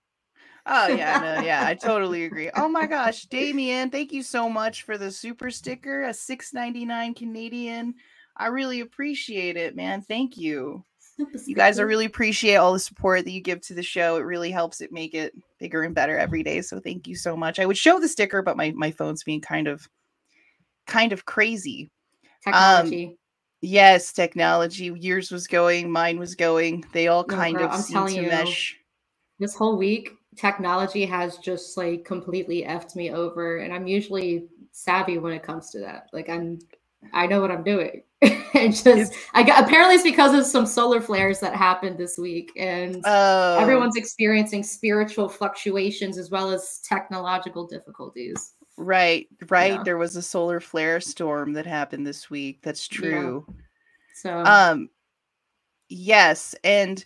A: Oh yeah, no, [laughs] yeah, I totally agree. Oh my gosh, Damien, thank you so much for the super sticker, a 6.99 Canadian. I really appreciate it, man. Thank you. You guys, I really appreciate all the support that you give to the show. It really helps it make it bigger and better every day. So thank you so much. I would show the sticker, but my my phone's being kind of kind of crazy.
B: Um, technology.
A: Yes, technology. Yours was going, mine was going. They all
B: No,
A: kind
B: girl,
A: of
B: I'm
A: seem
B: telling
A: to
B: you.
A: mesh.
B: this whole week, technology has just like completely effed me over, and I'm usually savvy when it comes to that. Like I'm, I know what I'm doing. [laughs] and just, I got apparently it's because of some solar flares that happened this week, and
A: Oh,
B: everyone's experiencing spiritual fluctuations as well as technological difficulties.
A: Right, right.
B: Yeah.
A: There was a solar flare storm that happened this week. That's
B: Yeah.
A: true.
B: So
A: Um yes, and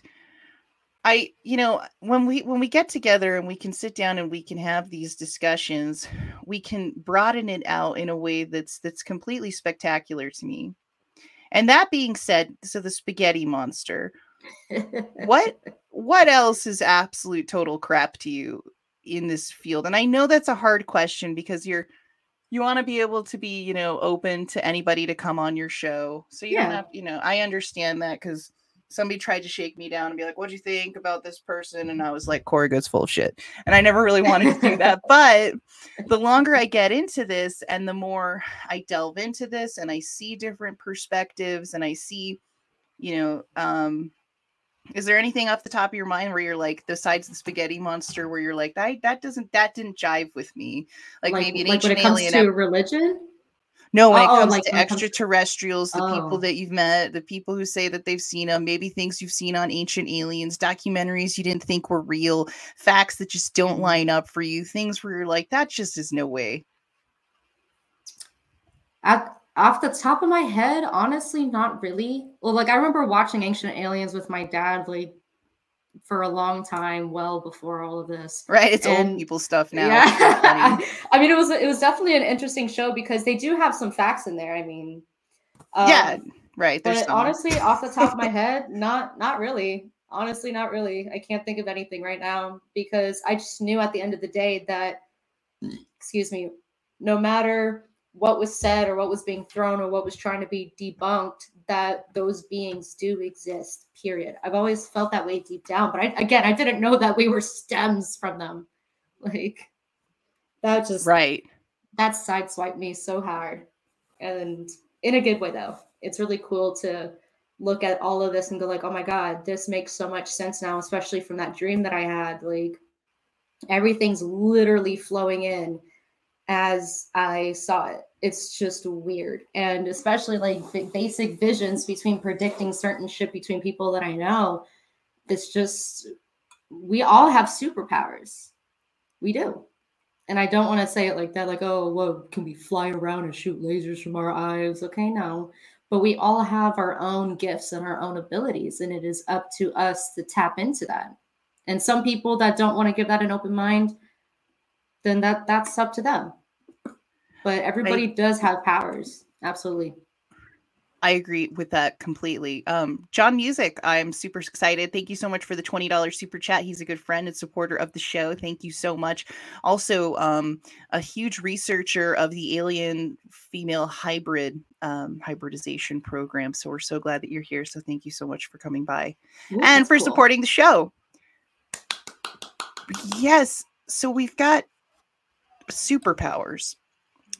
A: I you know, when we when we get together and we can sit down and we can have these discussions, we can broaden it out in a way that's that's completely spectacular to me. And that being said, so the spaghetti monster, [laughs] what what else is absolute total crap to you in this field? And i know that's a hard question because you're you want to be able to be you know open to anybody to come on your show. So you don't have you know i understand that because somebody tried to shake me down and be like what do you think about this person and i was like corey goes full of shit and i never really wanted to do that [laughs] but the longer i get into this and the more i delve into this and i see different perspectives and i see you know um is there anything off the top of your mind where you're like, besides the spaghetti monster, where you're like, that that doesn't that didn't jive with me? Like, maybe an
B: like when it comes
A: alien.
B: to
A: ep-
B: religion.
A: No, when it
B: Oh,
A: comes
B: like
A: to
B: when comes to-
A: extraterrestrials, the people
B: Oh.
A: that you've met, the people who say that they've seen them, maybe things you've seen on ancient aliens, documentaries you didn't think were real, facts that just don't line up for you, things where you're like, that just is no way.
B: At, off the top of my head, honestly, not really. Well, like I remember watching Ancient Aliens with my dad, like for a long time, well before all of this.
A: Right? It's old people stuff now.
B: Yeah. [laughs] I mean, it was it was definitely an interesting show because they do have some facts in there. I mean, um,
A: yeah, right. There's
B: but
A: some.
B: honestly, off the top of my [laughs] head, not not really. Honestly, not really. I can't think of anything right now because I just knew at the end of the day that, excuse me, no matter what was said or what was being thrown or what was trying to be debunked, that those beings do exist. Period. I've always felt that way deep down, but I, again, I didn't know that we were stems from them. [laughs] Like that just
A: right.
B: that sideswiped me so hard and in a good way though it's really cool to look at all of this and go like oh my god this makes so much sense now especially from that dream that i had like everything's literally flowing in as i saw it it's just weird and especially like basic visions between predicting certain shit between people that i know it's just we all have superpowers we do and I don't want to say it like that, like, oh, well, can we fly around and shoot lasers from our eyes? Okay, no. But we all have our own gifts and our own abilities, and it is up to us to tap into that. And some people that don't want to give that an open mind, then that that's up to them. But everybody does have powers. Absolutely.
A: I agree with that completely. Um, John Music, I'm super excited. Thank you so much for the $20 super chat. He's a good friend and supporter of the show. Thank you so much. Also, um, a huge researcher of the alien female hybrid um, hybridization program. So we're so glad that you're here. So thank you so much for coming by
B: Ooh,
A: and for
B: cool.
A: supporting the show. Yes. So we've got superpowers.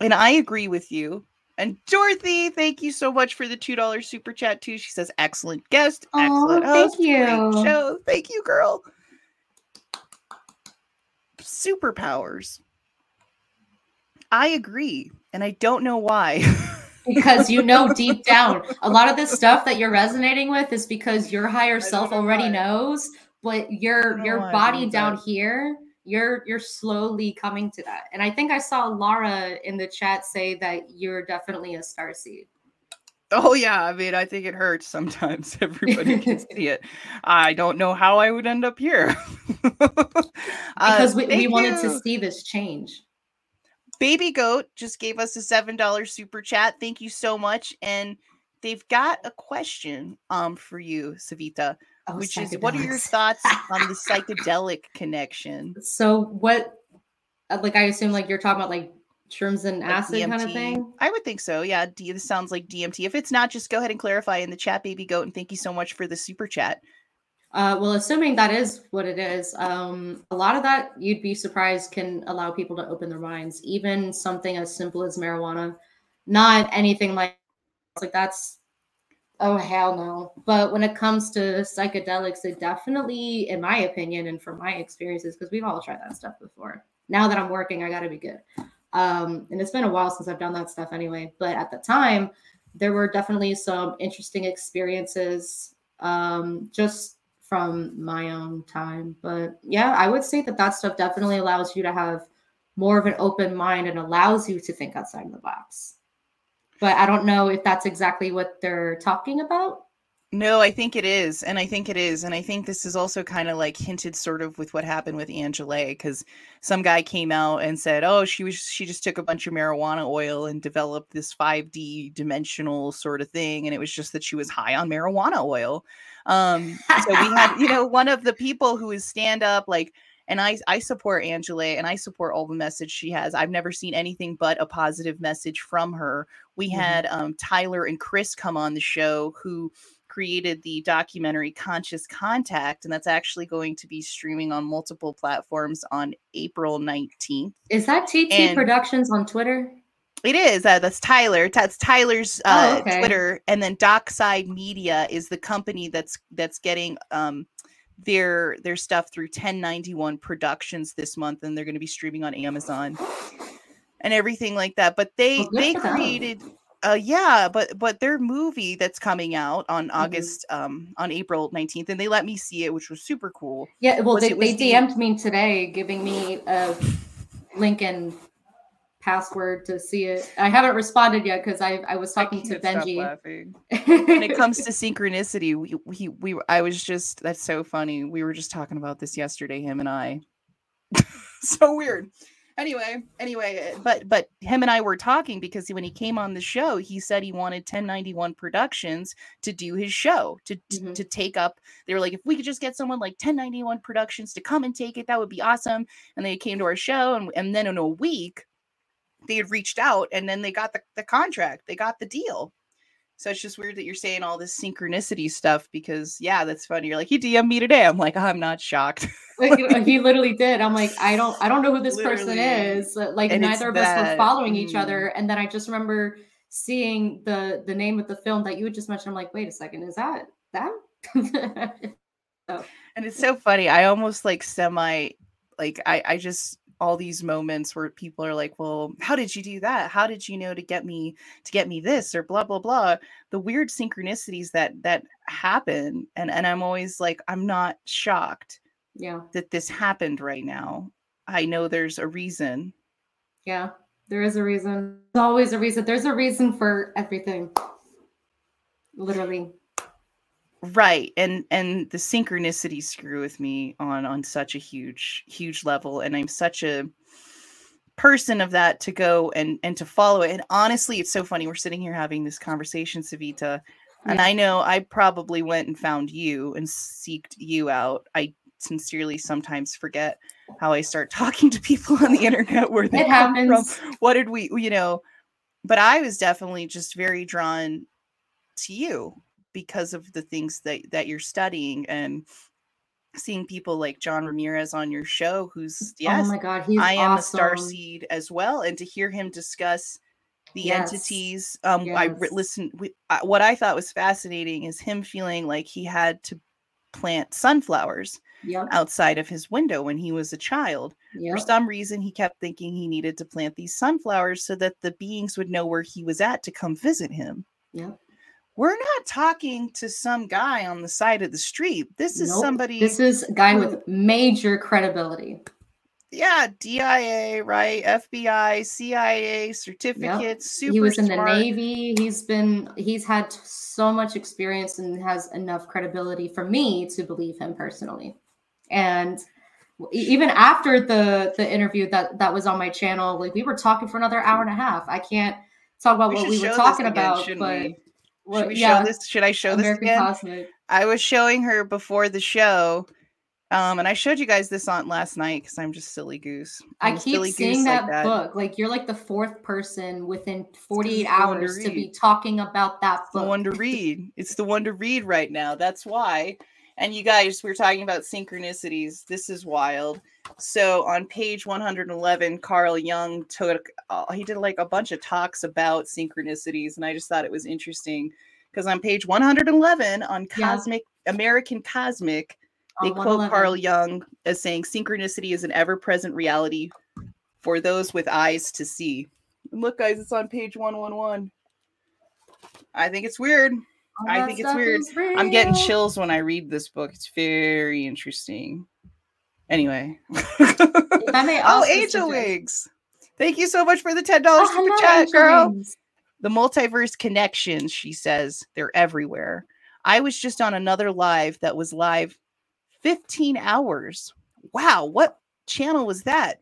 A: And I agree with you. And Dorothy, thank you so much for the $2 super chat too. She says, excellent guest,
B: Aw,
A: excellent
B: thank
A: host, great
B: you.
A: show. Thank you, girl. Superpowers. I agree. And I don't know why. [laughs]
B: because you know deep down a lot of this stuff that you're resonating with is because your higher self already
A: why.
B: knows but your your body down
A: that.
B: here you're you're slowly coming to that and i think i saw lara in the chat say that you're definitely a star seed
A: Oh yeah, I mean, I think it hurts sometimes. [laughs] Everybody can [laughs] see it. I don't know how I would end up here. [laughs]
B: because we, we
A: Uh,
B: wanted to see this change
A: Baby Goat just gave us a seven dollar super chat. Thank you so much. And they've got a question um for you, Savita,
B: oh,
A: which is what are your thoughts [laughs] on the psychedelic connection?
B: so what uh, like i assume like you're talking about like shrooms and
A: Like
B: acid kind of thing
A: I would think so. Yeah, D- this sounds like DMT. If it's not, just go ahead and clarify in the chat, Baby Goat. And thank you so much for the super chat.
B: Uh, well, assuming that is what it is, um, a lot of that you'd be surprised can allow people to open their minds. Even something as simple as marijuana, not anything like like that's oh hell no. But when it comes to psychedelics, it definitely, in my opinion, and from my experiences, because we've all tried that stuff before. Now that I'm working, I got to be good. Um, and it's been a while since I've done that stuff anyway. But at the time, there were definitely some interesting experiences um, just from my own time. But yeah, I would say that that stuff definitely allows you to have more of an open mind and allows you to think outside of the box. But I don't know if that's exactly what they're talking about.
A: No, I think it is. And I think it is. And I think this is also kind of like hinted sort of with what happened with Angela, because some guy came out and said, Oh, she was she just took a bunch of marijuana oil and developed this 5D dimensional sort of thing. And it was just that she was high on marijuana oil. Um, so we had, you know, one of the people who is stand up, like, and I I support Angela and I support all the message she has. I've never seen anything but a positive message from her. We
B: Mhm.
A: had um Tyler and Chris come on the show who created the documentary Conscious Contact, and that's actually going to be streaming on multiple platforms on April 19th.
B: Is that TT
A: And-
B: Productions on Twitter?
A: It is. Uh, that's Tyler. That's Tyler's
B: Oh,
A: uh,
B: okay.
A: Twitter, and then Dockside Media is the company that's that's getting um their their stuff through 1091 Productions this month, and they're going to be streaming on Amazon and everything like that. But they
B: Well,
A: they created. Uh, yeah, but but their movie that's coming out on
B: Mm-hmm.
A: August um on April 19th, and they let me see it, which was super cool.
B: Yeah, well, they, they DM'd me today, giving me a link and password to see it. I haven't responded yet because I, I was
A: I
B: talking to Benji. [laughs]
A: when it comes to synchronicity we, we we i was just that's so funny we were just talking about this yesterday him and i [laughs] so weird anyway anyway but but him and i were talking because when he came on the show he said he wanted 1091 productions to do his show to
B: Mhm.
A: to take up they were like if we could just get someone like 1091 productions to come and take it that would be awesome and they came to our show and, and then in a week they had reached out and then they got the, the contract they got the deal so it's just weird that you're saying all this synchronicity stuff because yeah, that's funny. You're like, he DM'd me today. I'm like, I'm not shocked.
B: Like, he [laughs] literally did. I'm like, I don't, I don't know who this person is. Like,
A: And
B: neither of us were
A: that-
B: following each
A: mm.
B: other. And then I just remember seeing the the name of the film that you had just mentioned. I'm like, wait a second, is that that? [laughs]
A: And it's so funny. I almost like semi like I I just all these moments where people are like, "Well, how did you do that? How did you know to get me to get me this or blah blah blah." The weird synchronicities that that happen and and I'm always like, I'm not shocked
B: yeah,
A: that this happened right now. I know there's a reason.
B: yeah. There is a reason. There's always a reason. There's a reason for everything. Literally.
A: Right and and the synchronicity screw with me on on such a huge huge level and i'm such a person of that to go and and to follow it. And honestly, it's so funny. We're sitting here having this conversation, Savita, and
B: Yeah.
A: I know I probably went and found you and seeked you out. I sincerely sometimes forget how I start [laughs] talking to people on the internet where they
B: It
A: come
B: happens.
A: from. What did we, you know? But I was definitely just very drawn to you because of the things that that you're studying and seeing people like John Ramirez on your show, who's yes,
B: Oh my god, he's
A: I am a
B: awesome.
A: star seed as well, and to hear him discuss the
B: Yes.
A: entities, um, I re-
B: Yes.
A: listened. We, uh, what I thought was fascinating is him feeling like he had to plant sunflowers
B: Yep.
A: outside of his window when he was a child.
B: Yep.
A: For some reason, he kept thinking he needed to plant these sunflowers so that the beings would know where he was at to come visit him.
B: Yep.
A: We're not talking to some guy on the side of the street. This is
B: Nope.
A: somebody.
B: This is a guy
A: who-
B: with major credibility.
A: yeah, DIA, right? FBI, CIA certificates. Super
B: he was in
A: smart.
B: the Navy. He's been he's had so much experience and has enough credibility for me to believe him personally. And even after the the interview that that was on my channel, like we were talking for another hour and a half. I can't talk about
A: We
B: what we were talking
A: again,
B: about, but
A: we?
B: What,
A: Should we
B: yeah,
A: show this? Should I show
B: American
A: this again?
B: Cosmic.
A: I was showing her before the show, um, and I showed you guys this on last night because I'm just silly goose.
B: I
A: I'm a
B: keep seeing
A: goose like
B: that, book. Like you're like the fourth person within 48
A: it's the one to
B: hours to be talking about that
A: It's the one to read. It's the one to read right now. That's why. And you guys, we are talking about synchronicities. This is wild. So on page 111, Carl Jung took, uh, he did like a bunch of talks about synchronicities, and I just thought it was interesting because on page 111 on
B: Yeah.
A: Cosmic American Cosmic, they quote Carl Jung as saying synchronicity is an ever-present reality for those with eyes to see. And look, guys, it's on page 111. I think it's weird. I think it's weird. I'm getting chills when I read this book. It's very interesting. Anyway. [laughs] Oh, Angel Wigs. Thank you so much for the $10
B: Oh,
A: super
B: hello,
A: chat, girl.
B: Wings.
A: The multiverse connections, she says, they're everywhere. I was just on another live that was live 15 hours. Wow, what channel was that?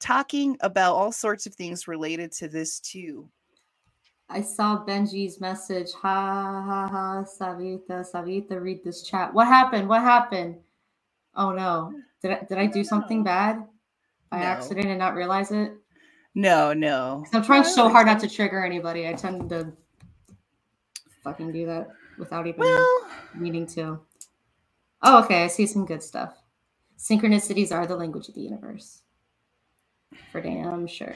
A: Talking about all sorts of things related to this too.
B: I saw Benji's message. Ha ha ha. Savita, Savita, read this chat. What happened? What happened? Oh no. Did I, did I do something bad by
A: No.
B: accident and not realize it?
A: No, no.
B: I'm trying so hard not to trigger anybody. I tend to fucking do that without even
A: Well,
B: meaning to. Oh, okay. I see some good stuff. Synchronicities are the language of the universe. For damn sure.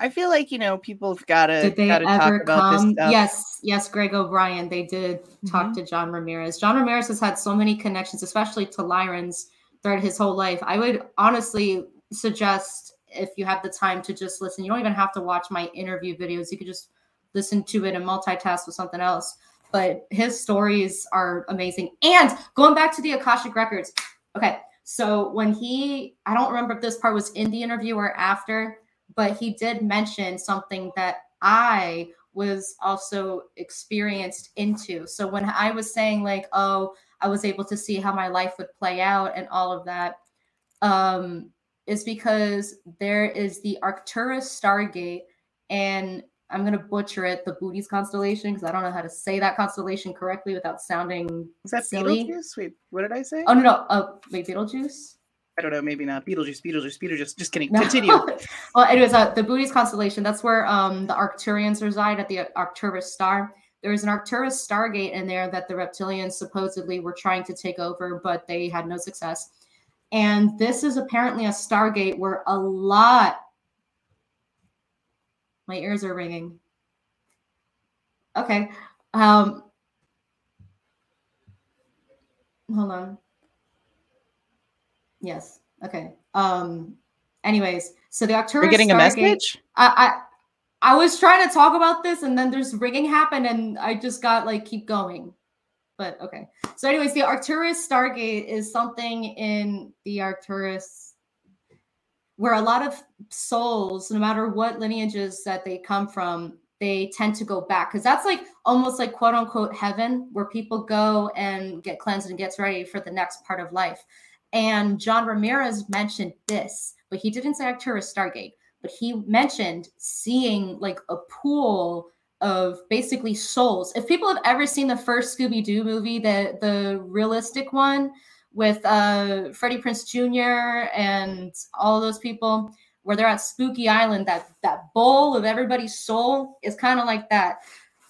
A: I feel like you know people have got to
B: Did they
A: got to talk
B: ever
A: about this
B: come?
A: stuff.
B: Yes, yes, Greg O'Brien. They did talk
A: Mhm.
B: to John Ramirez. John Ramirez has had so many connections, especially to Lyrans throughout his whole life. I would honestly suggest if you have the time to just listen. You don't even have to watch my interview videos. You could just listen to it and multitask with something else. But his stories are amazing. And going back to the Akashic records. Okay, so when he, I don't remember if this part was in the interview or after, but he did mention something that I was also experienced into. So when I was saying like, oh, I was able to see how my life would play out and all of that, um, is because there is the Arcturus Stargate, and I'm gonna butcher it, the Booties constellation, because I don't know how to say that constellation correctly without sounding.
A: Is that
B: silly.
A: Beetlejuice? Wait, what did I say?
B: Oh no, no, uh, wait, Beetlejuice.
A: I don't know. Maybe not. Beetlejuice. Beetlejuice. Beetlejuice. Just kidding.
B: No.
A: Continue. [laughs]
B: well, anyways, uh, the Booties constellation. That's where um the Arcturians reside at the Arcturus star. There is an Arcturus stargate in there that the reptilians supposedly were trying to take over, but they had no success. And this is apparently a stargate where a lot. My ears are ringing. Okay. Um. Hold on. Yes. Okay. Um. Anyways, so the Arcturus
A: We're getting a
B: Stargate-
A: message.
B: I, I I was trying to talk about this, and then there's rigging happened, and I just got like keep going. But okay. So, anyways, the Arcturus Stargate is something in the Arcturus where a lot of souls, no matter what lineages that they come from, they tend to go back because that's like almost like quote unquote heaven, where people go and get cleansed and gets ready for the next part of life. And John Ramirez mentioned this, but he didn't say Arcturus Stargate. but he mentioned seeing like a pool of basically souls. If people have ever seen the first Scooby Doo movie, the the realistic one with uh Freddie Prinze Jr. and all those people, where they're at Spooky Island, that that bowl of everybody's soul is kind of like that.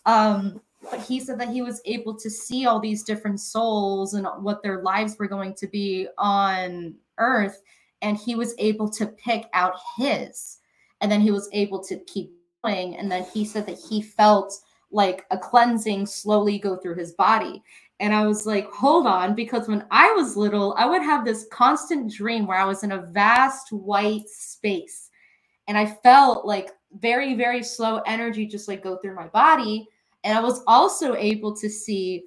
B: Um, but he said that he was able to see all these different souls and what their lives were going to be on Earth, and he was able to pick out his, and then he was able to keep going, and then he said that he felt like a cleansing slowly go through his body. And I was like, hold on, because when I was little, I would have this constant dream where I was in a vast white space. And I felt like very, very slow energy just like go through my body. And I was also able to see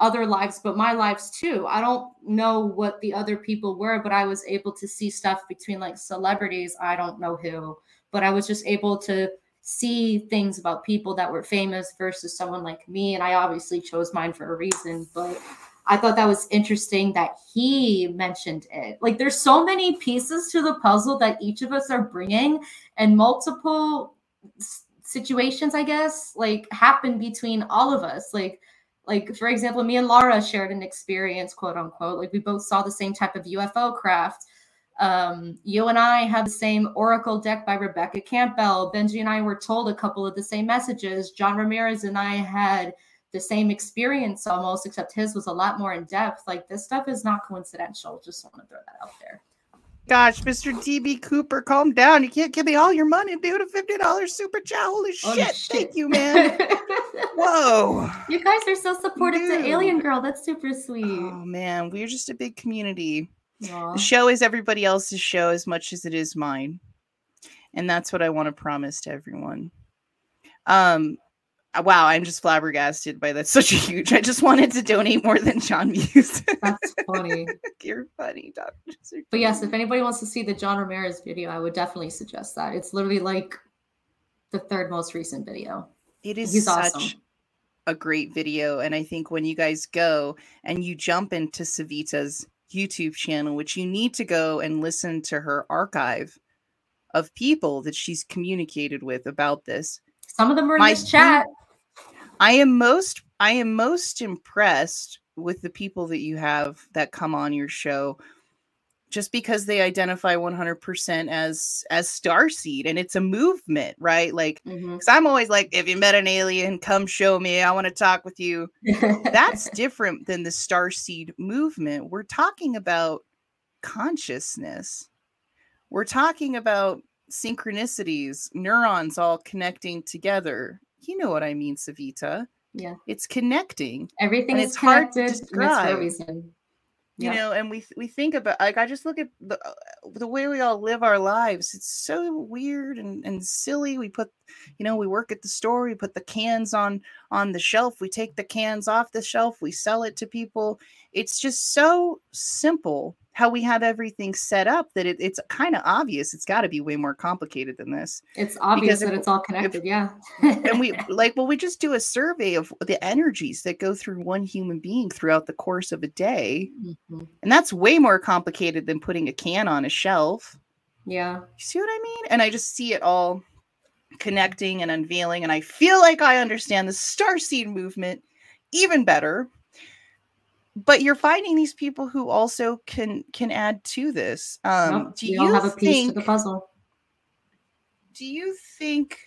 B: other lives, but my lives too. I don't know what the other people were, but I was able to see stuff between like celebrities. I don't know who, but I was just able to see things about people that were famous versus someone like me. And I obviously chose mine for a reason, but I thought that was interesting that he mentioned it. Like, there's so many pieces to the puzzle that each of us are bringing, and multiple situations, I guess, like happen between all of us. Like, like for example, me and Laura shared an experience, quote unquote. Like, we both saw the same type of UFO craft um, you and I have the same Oracle deck by Rebecca Campbell. Benji and I were told a couple of the same messages. John Ramirez and I had the same experience almost, except his was a lot more in depth. Like this stuff is not coincidental. Just want to throw that out there.
A: Gosh, Mr. DB Cooper, calm down. You can't give me all your money, dude. A fifty dollars super chat. Holy shit. shit! Thank you, man. [laughs] Whoa.
B: You guys are so supportive dude. to Alien Girl. That's super sweet. Oh
A: man, we're just a big community. Aww. The show is everybody else's show as much as it is mine. And that's what I want to promise to everyone. Um Uh, wow, I'm just flabbergasted by that. Such a huge. I just wanted to donate more than John Muse.
B: That's [laughs] funny.
A: You're funny, Doctor.
B: But yes, if anybody wants to see the John Ramirez video, I would definitely suggest that. It's literally like the third most recent video.
A: It is He's such awesome. a great video, and I think when you guys go and you jump into Savita's YouTube channel, which you need to go and listen to her archive of people that she's communicated with about this.
B: Some of them are in My, this chat.
A: I am most I am most impressed with the people that you have that come on your show just because they identify 100% as as starseed and it's a movement right? Like because mm-hmm. i'm always like if you met an alien come show me. I want to talk with you. That's [laughs] different than the starseed movement. We're talking about consciousness. We're talking about synchronicities neurons all connecting together you know what i mean savita.
B: Yeah.
A: It's connecting
B: everything is it's hard to describe. reason.
A: You know and we we think about like i just look at the uh, the way we all live our lives. It's so weird and, and silly. We put you know we work at the store we put the cans on on the shelf we take the cans off the shelf we sell it to people. It's just so simple how we have everything set up that it, it's kind of obvious it's got to be way more complicated than this.
B: It's obvious that if, it's all connected if, yeah.
A: and we [laughs] like well we just do a survey of the energies that go through one human being throughout the course of a day. Mm-hmm. and that's way more complicated than putting a can on a shelf.
B: Yeah. You
A: see what i mean? And i just see it all connecting and unveiling and i feel like i understand the star seed movement even better but you're finding these people who also can can add to this. Um, do you have a piece think,
B: to the puzzle?
A: Do you think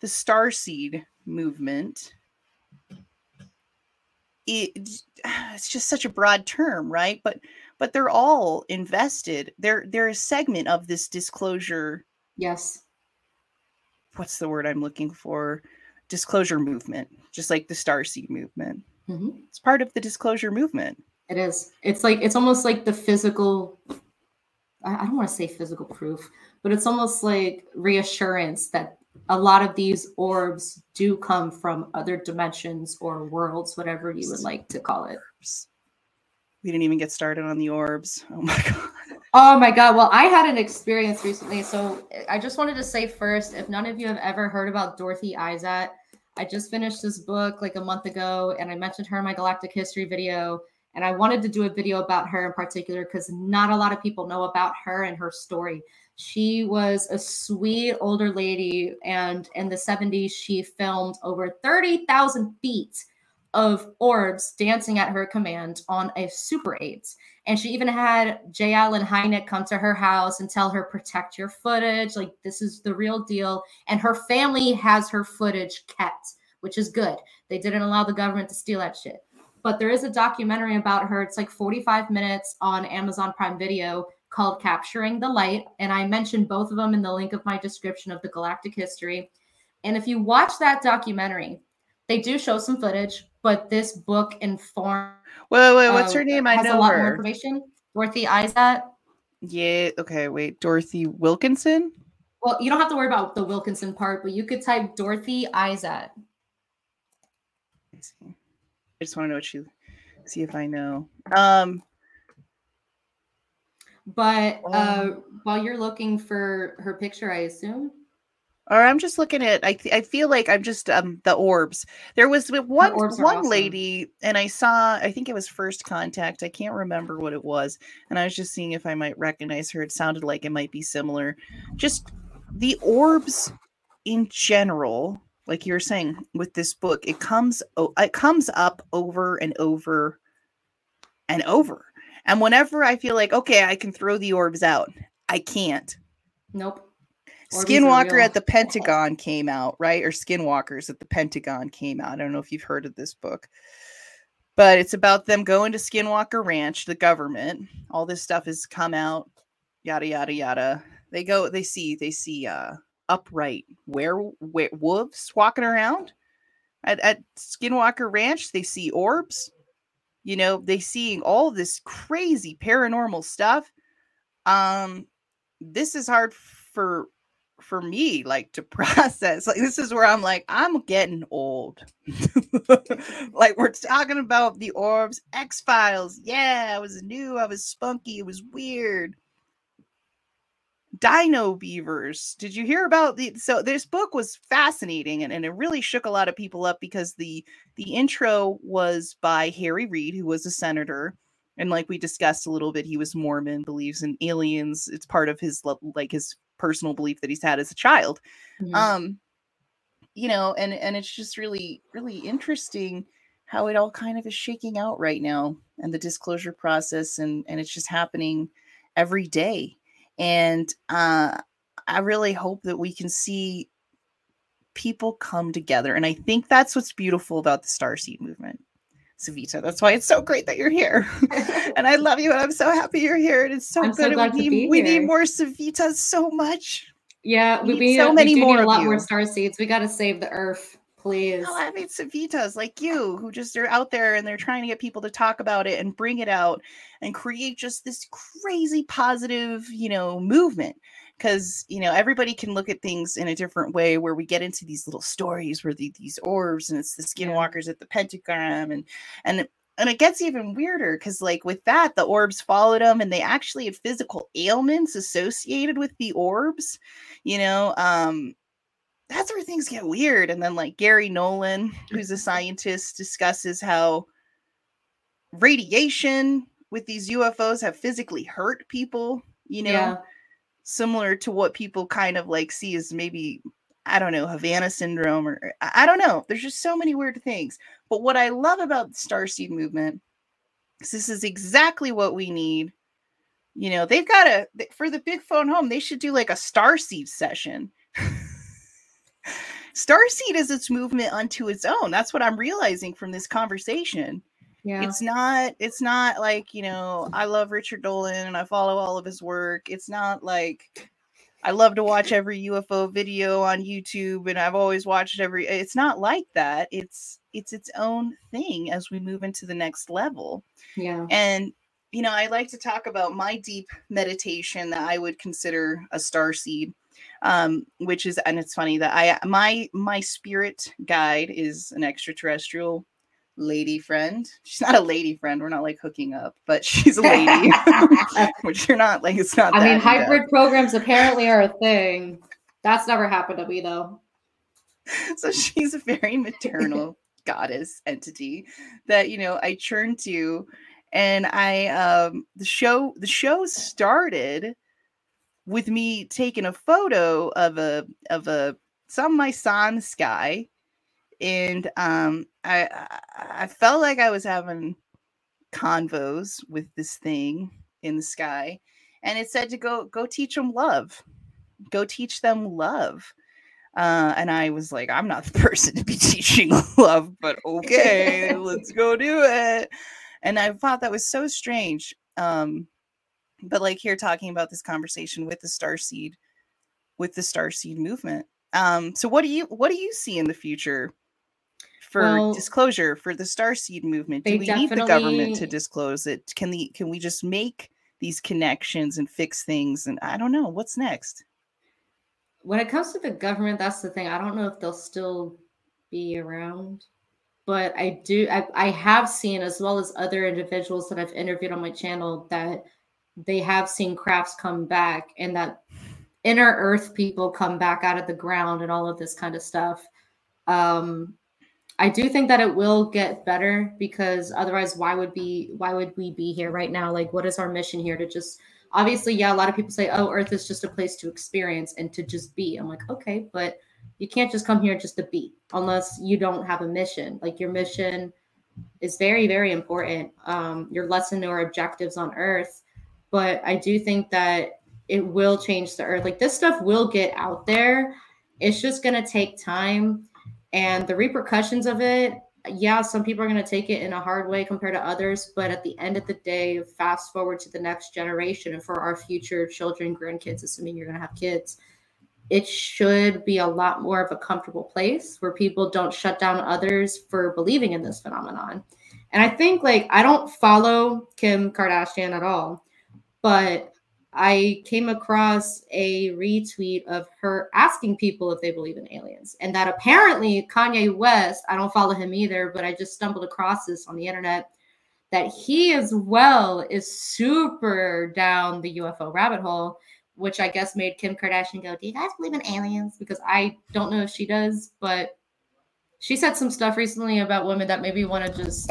A: the starseed movement? It, it's just such a broad term, right? But but they're all invested. They're they're a segment of this disclosure.
B: Yes.
A: What's the word I'm looking for? Disclosure movement, just like the starseed movement. Mm-hmm. It's part of the disclosure movement.
B: It is. It's like it's almost like the physical. I don't want to say physical proof, but it's almost like reassurance that a lot of these orbs do come from other dimensions or worlds, whatever you would like to call it.
A: We didn't even get started on the orbs. Oh my [laughs] god.
B: Oh my god. Well, I had an experience recently. So I just wanted to say first, if none of you have ever heard about Dorothy Izatt, I just finished this book like a month ago, and I mentioned her in my Galactic History video. And I wanted to do a video about her in particular because not a lot of people know about her and her story. She was a sweet older lady, and in the 70s, she filmed over 30,000 feet of orbs dancing at her command on a Super 8. And she even had J. Allen Hynek come to her house and tell her, protect your footage. Like, this is the real deal. And her family has her footage kept, which is good. They didn't allow the government to steal that shit. But there is a documentary about her. It's like 45 minutes on Amazon Prime Video called Capturing the Light. And I mentioned both of them in the link of my description of the galactic history. And if you watch that documentary, they do show some footage, but this book informs
A: Wait, wait, what's uh, her name? I know
B: a lot
A: her.
B: more information. Dorothy Isaac.
A: Yeah. Okay. Wait. Dorothy Wilkinson.
B: Well, you don't have to worry about the Wilkinson part, but you could type Dorothy Isaac.
A: I see. I just want to know what she. See if I know. Um.
B: But uh, um, while you're looking for her picture, I assume
A: or I'm just looking at I I feel like I'm just um the orbs. There was one one awesome. lady and I saw I think it was first contact. I can't remember what it was. And I was just seeing if I might recognize her. It sounded like it might be similar. Just the orbs in general, like you were saying with this book, it comes it comes up over and over and over. And whenever I feel like okay, I can throw the orbs out, I can't.
B: Nope
A: Skinwalker at the Pentagon came out, right? Or Skinwalkers at the Pentagon came out. I don't know if you've heard of this book, but it's about them going to Skinwalker Ranch, the government. All this stuff has come out, yada yada yada. They go, they see, they see uh upright where, where wolves walking around at, at Skinwalker Ranch. They see orbs. You know, they seeing all this crazy paranormal stuff. Um, this is hard for for me like to [laughs] process like this is where i'm like i'm getting old. [laughs] Like we're talking about the orbs x files yeah i was new i was spunky it was weird. Dino beavers did you hear about the so this book was fascinating and, and it really shook a lot of people up because the the intro was by harry reid who was a senator and like we discussed a little bit he was mormon believes in aliens it's part of his like his personal belief that he's had as a child. Mm-hmm. Um, you know, and and it's just really really interesting how it all kind of is shaking out right now and the disclosure process and and it's just happening every day. And uh I really hope that we can see people come together. And I think that's what's beautiful about the Starseed movement. Savita. That's why it's so great that you're here. [laughs] and I love you and I'm so happy you're here. And it's so
B: I'm
A: good.
B: So
A: we need we need more Savitas so much.
B: Yeah, we, need so uh, many more. a lot you. more star seeds. We got to save the earth, please.
A: No, I mean Savitas like you who just are out there and they're trying to get people to talk about it and bring it out and create just this crazy positive, you know, movement because you know everybody can look at things in a different way where we get into these little stories where the, these orbs and it's the skinwalkers at the pentagram and and and it gets even weirder because like with that the orbs followed them and they actually had physical ailments associated with the orbs you know um that's where things get weird. And then like garry nolan who's a [laughs] scientist discusses how radiation with these ufos have physically hurt people you know? Yeah similar to what people kind of like see as maybe I don't know, Havana syndrome or I don't know. There's just so many weird things. But what I love about the Starseed movement is this is exactly what we need. You know, they've got a for the big phone home, they should do like a Starseed session. [laughs] Starseed is its movement unto its own. That's what I'm realizing from this conversation. Yeah. It's not it's not like, you know, I love Richard Dolan and I follow all of his work. It's not like I love to watch every UFO video on YouTube and I've always watched every it's not like that. It's it's its own thing as we move into the next level.
B: Yeah.
A: And you know, I like to talk about my deep meditation that I would consider a star seed. Um, which is and it's funny that I my my spirit guide is an extraterrestrial lady friend. She's not a lady friend. We're not like hooking up, but she's a lady, [laughs] which you're not like. It's not.
B: I mean, hybrid programs apparently are a thing. That's never happened to me though.
A: So she's a very maternal [laughs] goddess entity that you know I turn to, and I um the show the show started with me taking a photo of a of a some my sun sky and um I I felt like I was having convos with this thing in the sky and it said to go go teach them love go teach them love uh, and I was like, I'm not the [laughs] person to be teaching [laughs] love, but okay, let's [laughs] go do it. And I thought that was so strange. Um, but like here talking about this conversation with the star seed, with the star seed movement. Um, so what do you what do you see in the future for well, disclosure for the star seed movement? Do we need the government to disclose it? Can the can we just make these connections and fix things? And I don't know what's next
B: when it comes to the government, that's the thing. I don't know if they'll still be around, but I do. I, I have seen, as well as other individuals that I've interviewed on my channel, that they have seen crafts come back and that inner earth people come back out of the ground and all of this kind of stuff. Um, I do think that it will get better because otherwise, why would be why would we be here right now? Like, what is our mission here to just obviously, yeah, a lot of people say, oh, Earth is just a place to experience and to just be. I'm like, okay, but you can't just come here just to be unless you don't have a mission. Like your mission is very, very important. Um, your lesson or objectives on Earth. But I do think that it will change the Earth. Like this stuff will get out there. It's just going to take time. And the repercussions of it yeah, some people are going to take it in a hard way compared to others, but at the end of the day, fast forward to the next generation and for our future children, grandkids, assuming you're going to have kids, it should be a lot more of a comfortable place where people don't shut down others for believing in this phenomenon. And I think, like, I don't follow Kim Kardashian at all, but I came across a retweet of her asking people if they believe in aliens. And that apparently Kanye West, I don't follow him either, but I just stumbled across this on the internet that he as well is super down the UFO rabbit hole, which I guess made Kim Kardashian go, Do you guys believe in aliens? Because I don't know if she does, but she said some stuff recently about women that maybe want to just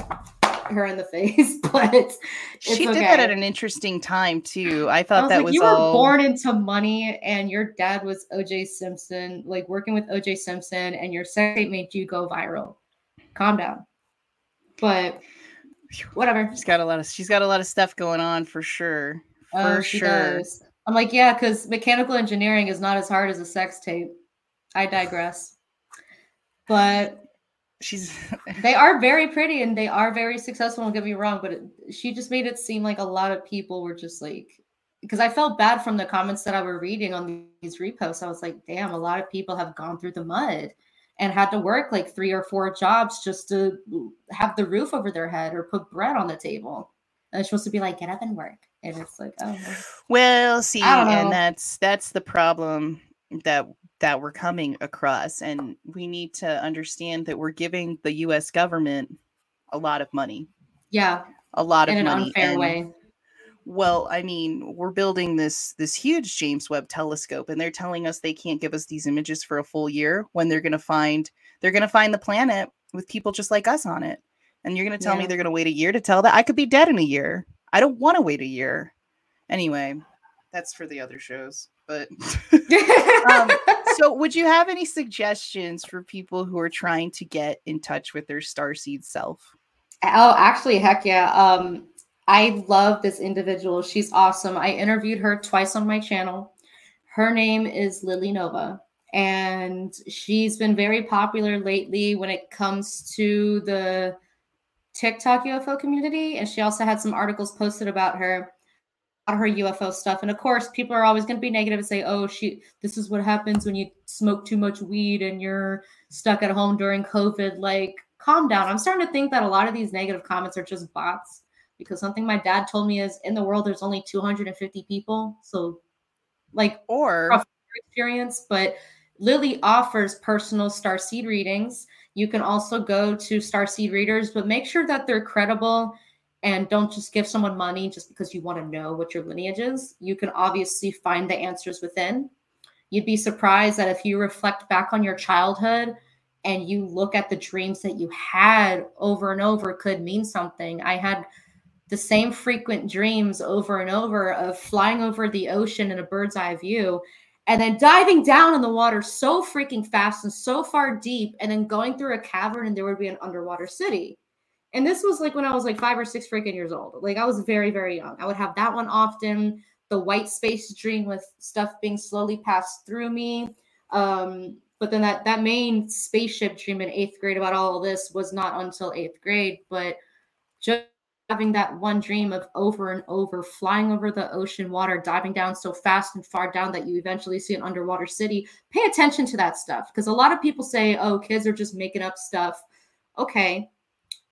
B: her in the [laughs] face, but
A: she did that at an interesting time too. I thought I was that like, was
B: you
A: all...
B: were born into money, and your dad was OJ Simpson, like working with OJ Simpson, and your sex tape made you go viral. Calm down, but whatever.
A: She's got a lot of she's got a lot of stuff going on for sure. Oh, for oh, sure. Does.
B: I'm like, yeah, because mechanical engineering is not as hard as a sex tape. I digress. But
A: she's [laughs]
B: they are very pretty and they are very successful don't get me wrong but it, she just made it seem like a lot of people were just like because i felt bad from the comments that i were reading on these reposts. I was like damn a lot of people have gone through the mud and had to work like three or four jobs just to have the roof over their head or put bread on the table. And it's supposed to be like get up and work. And it's like oh
A: well see and that's that's the problem that that we're coming across and we need to understand that we're giving the US government a lot of money.
B: Yeah.
A: A lot
B: in
A: of money.
B: In an unfair and, way.
A: Well, I mean, we're building this this huge James Webb telescope and they're telling us they can't give us these images for a full year when they're going to find they're going to find the planet with people just like us on it. And you're going to tell yeah. me they're going to wait a year to tell that I could be dead in a year. I don't want to wait a year. Anyway, that's for the other shows. But [laughs] [laughs] um, so, would you have any suggestions for people who are trying to get in touch with their starseed self?
B: Oh, actually, heck yeah. Um, I love this individual. She's awesome. I interviewed her twice on my channel. Her name is Lily Nova, and she's been very popular lately when it comes to the TikTok UFO community. And she also had some articles posted about her her UFO stuff. And of course, people are always going to be negative and say, "Oh, she this is what happens when you smoke too much weed and you're stuck at home during COVID." Like, calm down. I'm starting to think that a lot of these negative comments are just bots because something my dad told me is in the world there's only 250 people. So like
A: or
B: experience, but Lily offers personal star seed readings. You can also go to star seed readers, but make sure that they're credible and don't just give someone money just because you want to know what your lineage is. You can obviously find the answers within. You'd be surprised that if you reflect back on your childhood and you look at the dreams that you had over and over could mean something. I had the same frequent dreams over and over of flying over the ocean in a bird's eye view and then diving down in the water so freaking fast and so far deep and then going through a cavern and there would be an underwater city and this was like when i was like five or six freaking years old like i was very very young i would have that one often the white space dream with stuff being slowly passed through me um but then that that main spaceship dream in eighth grade about all of this was not until eighth grade but just having that one dream of over and over flying over the ocean water, diving down so fast and far down that you eventually see an underwater city. Pay attention to that stuff because a lot of people say, oh, kids are just making up stuff. Okay,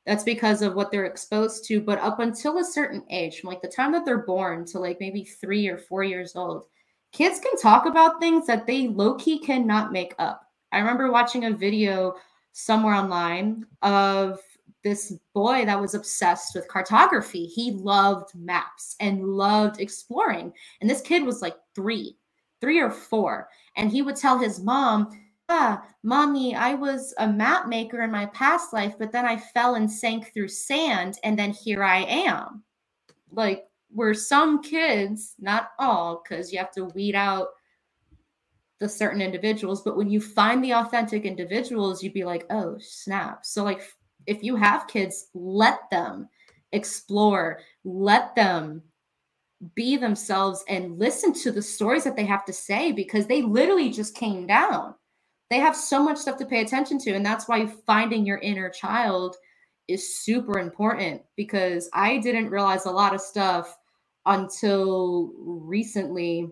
B: that's because of what they're exposed to. But up until a certain age, from like the time that they're born to like maybe three or four years old, kids can talk about things that they low key cannot make up. I remember watching a video somewhere online of this boy that was obsessed with cartography. He loved maps and loved exploring. And this kid was like three, three or four. And he would tell his mom, Yeah, mommy, I was a map maker in my past life, but then I fell and sank through sand. And then here I am. Like, where some kids, not all, because you have to weed out the certain individuals, but when you find the authentic individuals, you'd be like, oh, snap. So, like, if you have kids, let them explore, let them be themselves and listen to the stories that they have to say because they literally just came down. They have so much stuff to pay attention to. And that's why finding your inner child is super important because I didn't realize a lot of stuff until recently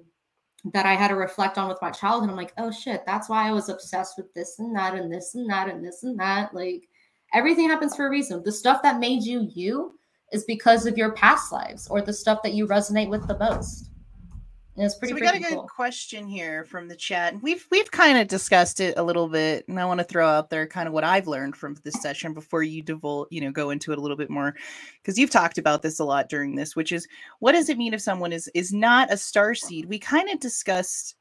B: that I had to reflect on with my childhood. I'm like, oh shit, that's why I was obsessed with this and that and this and that and this and that. Like, Everything happens for a reason. The stuff that made you you is because of your past lives or the stuff that you resonate with the most. And it's pretty.
A: So we got a good
B: cool.
A: question here from the chat. We've we've kind of discussed it a little bit, and I want to throw out there kind of what I've learned from this session before you divulge, you know, go into it a little bit more, because you've talked about this a lot during this, which is what does it mean if someone is is not a star seed? We kind of discussed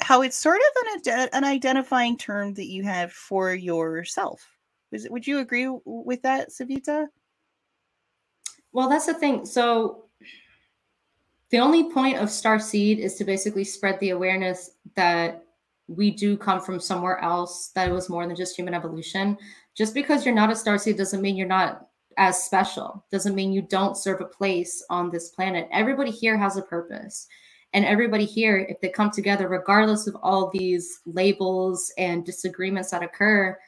A: how it's sort of an an identifying term that you have for yourself was, would you agree with that, Savita?
B: Well, that's the thing. So the only point of Star Seed is to basically spread the awareness that we do come from somewhere else that it was more than just human evolution. Just because you're not a star seed doesn't mean you're not as special. Doesn't mean you don't serve a place on this planet. Everybody here has a purpose. And everybody here, if they come together, regardless of all these labels and disagreements that occur,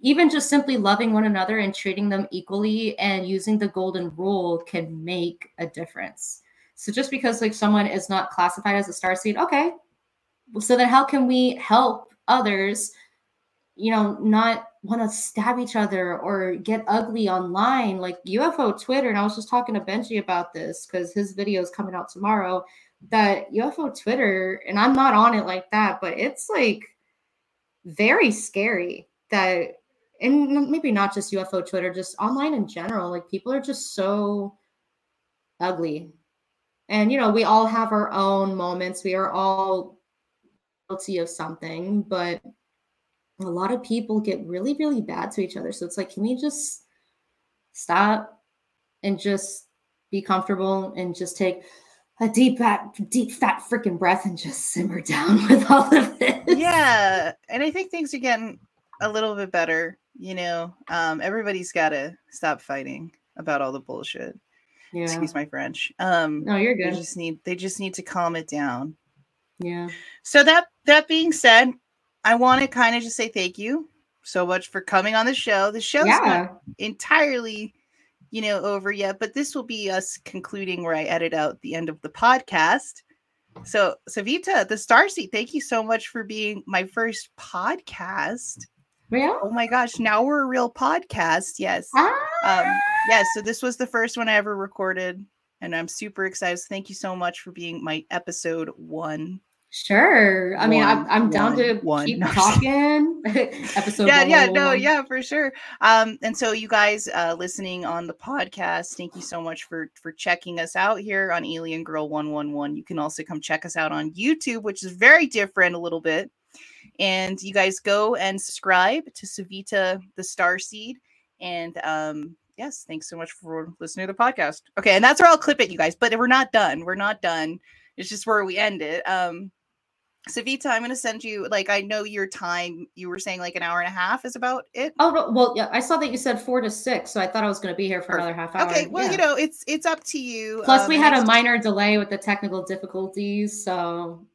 B: even just simply loving one another and treating them equally and using the golden rule can make a difference. So just because like someone is not classified as a star seed, okay. So then how can we help others, you know, not want to stab each other or get ugly online like UFO Twitter and I was just talking to Benji about this cuz his video is coming out tomorrow that UFO Twitter and I'm not on it like that, but it's like very scary that and maybe not just UFO Twitter, just online in general. Like people are just so ugly. And you know, we all have our own moments. We are all guilty of something, but a lot of people get really, really bad to each other. So it's like, can we just stop and just be comfortable and just take a deep fat deep fat freaking breath and just simmer [laughs] down with all of this.
A: Yeah. And I think things are getting a little bit better you know, um, everybody's got to stop fighting about all the bullshit. Yeah. Excuse my French. Um,
B: no, you're good.
A: They just need they just need to calm it down.
B: Yeah.
A: So that that being said, I want to kind of just say thank you so much for coming on the show. The show's yeah. not entirely, you know, over yet, but this will be us concluding where I edit out the end of the podcast. So, Savita, the Starseed, thank you so much for being my first podcast.
B: Yeah.
A: Oh my gosh, now we're a real podcast. Yes.
B: Ah.
A: Um, yes. So this was the first one I ever recorded, and I'm super excited. Thank you so much for being my episode one.
B: Sure. I one, mean, I'm, I'm down to one. keep talking. [laughs] episode.
A: Yeah, yeah, no, yeah, for sure. Um, and so you guys uh, listening on the podcast, thank you so much for for checking us out here on Alien Girl One One One. You can also come check us out on YouTube, which is very different a little bit. And you guys go and subscribe to Savita the Star Seed. And um, yes, thanks so much for listening to the podcast. Okay, and that's where I'll clip it, you guys. But we're not done. We're not done. It's just where we end it. Um, Savita, I'm going to send you. Like, I know your time. You were saying like an hour and a half is about it.
B: Oh well, yeah. I saw that you said four to six, so I thought I was going to be here for Perfect. another half hour.
A: Okay, well, yeah. you know, it's it's up to you.
B: Plus, um, we had a minor delay with the technical difficulties, so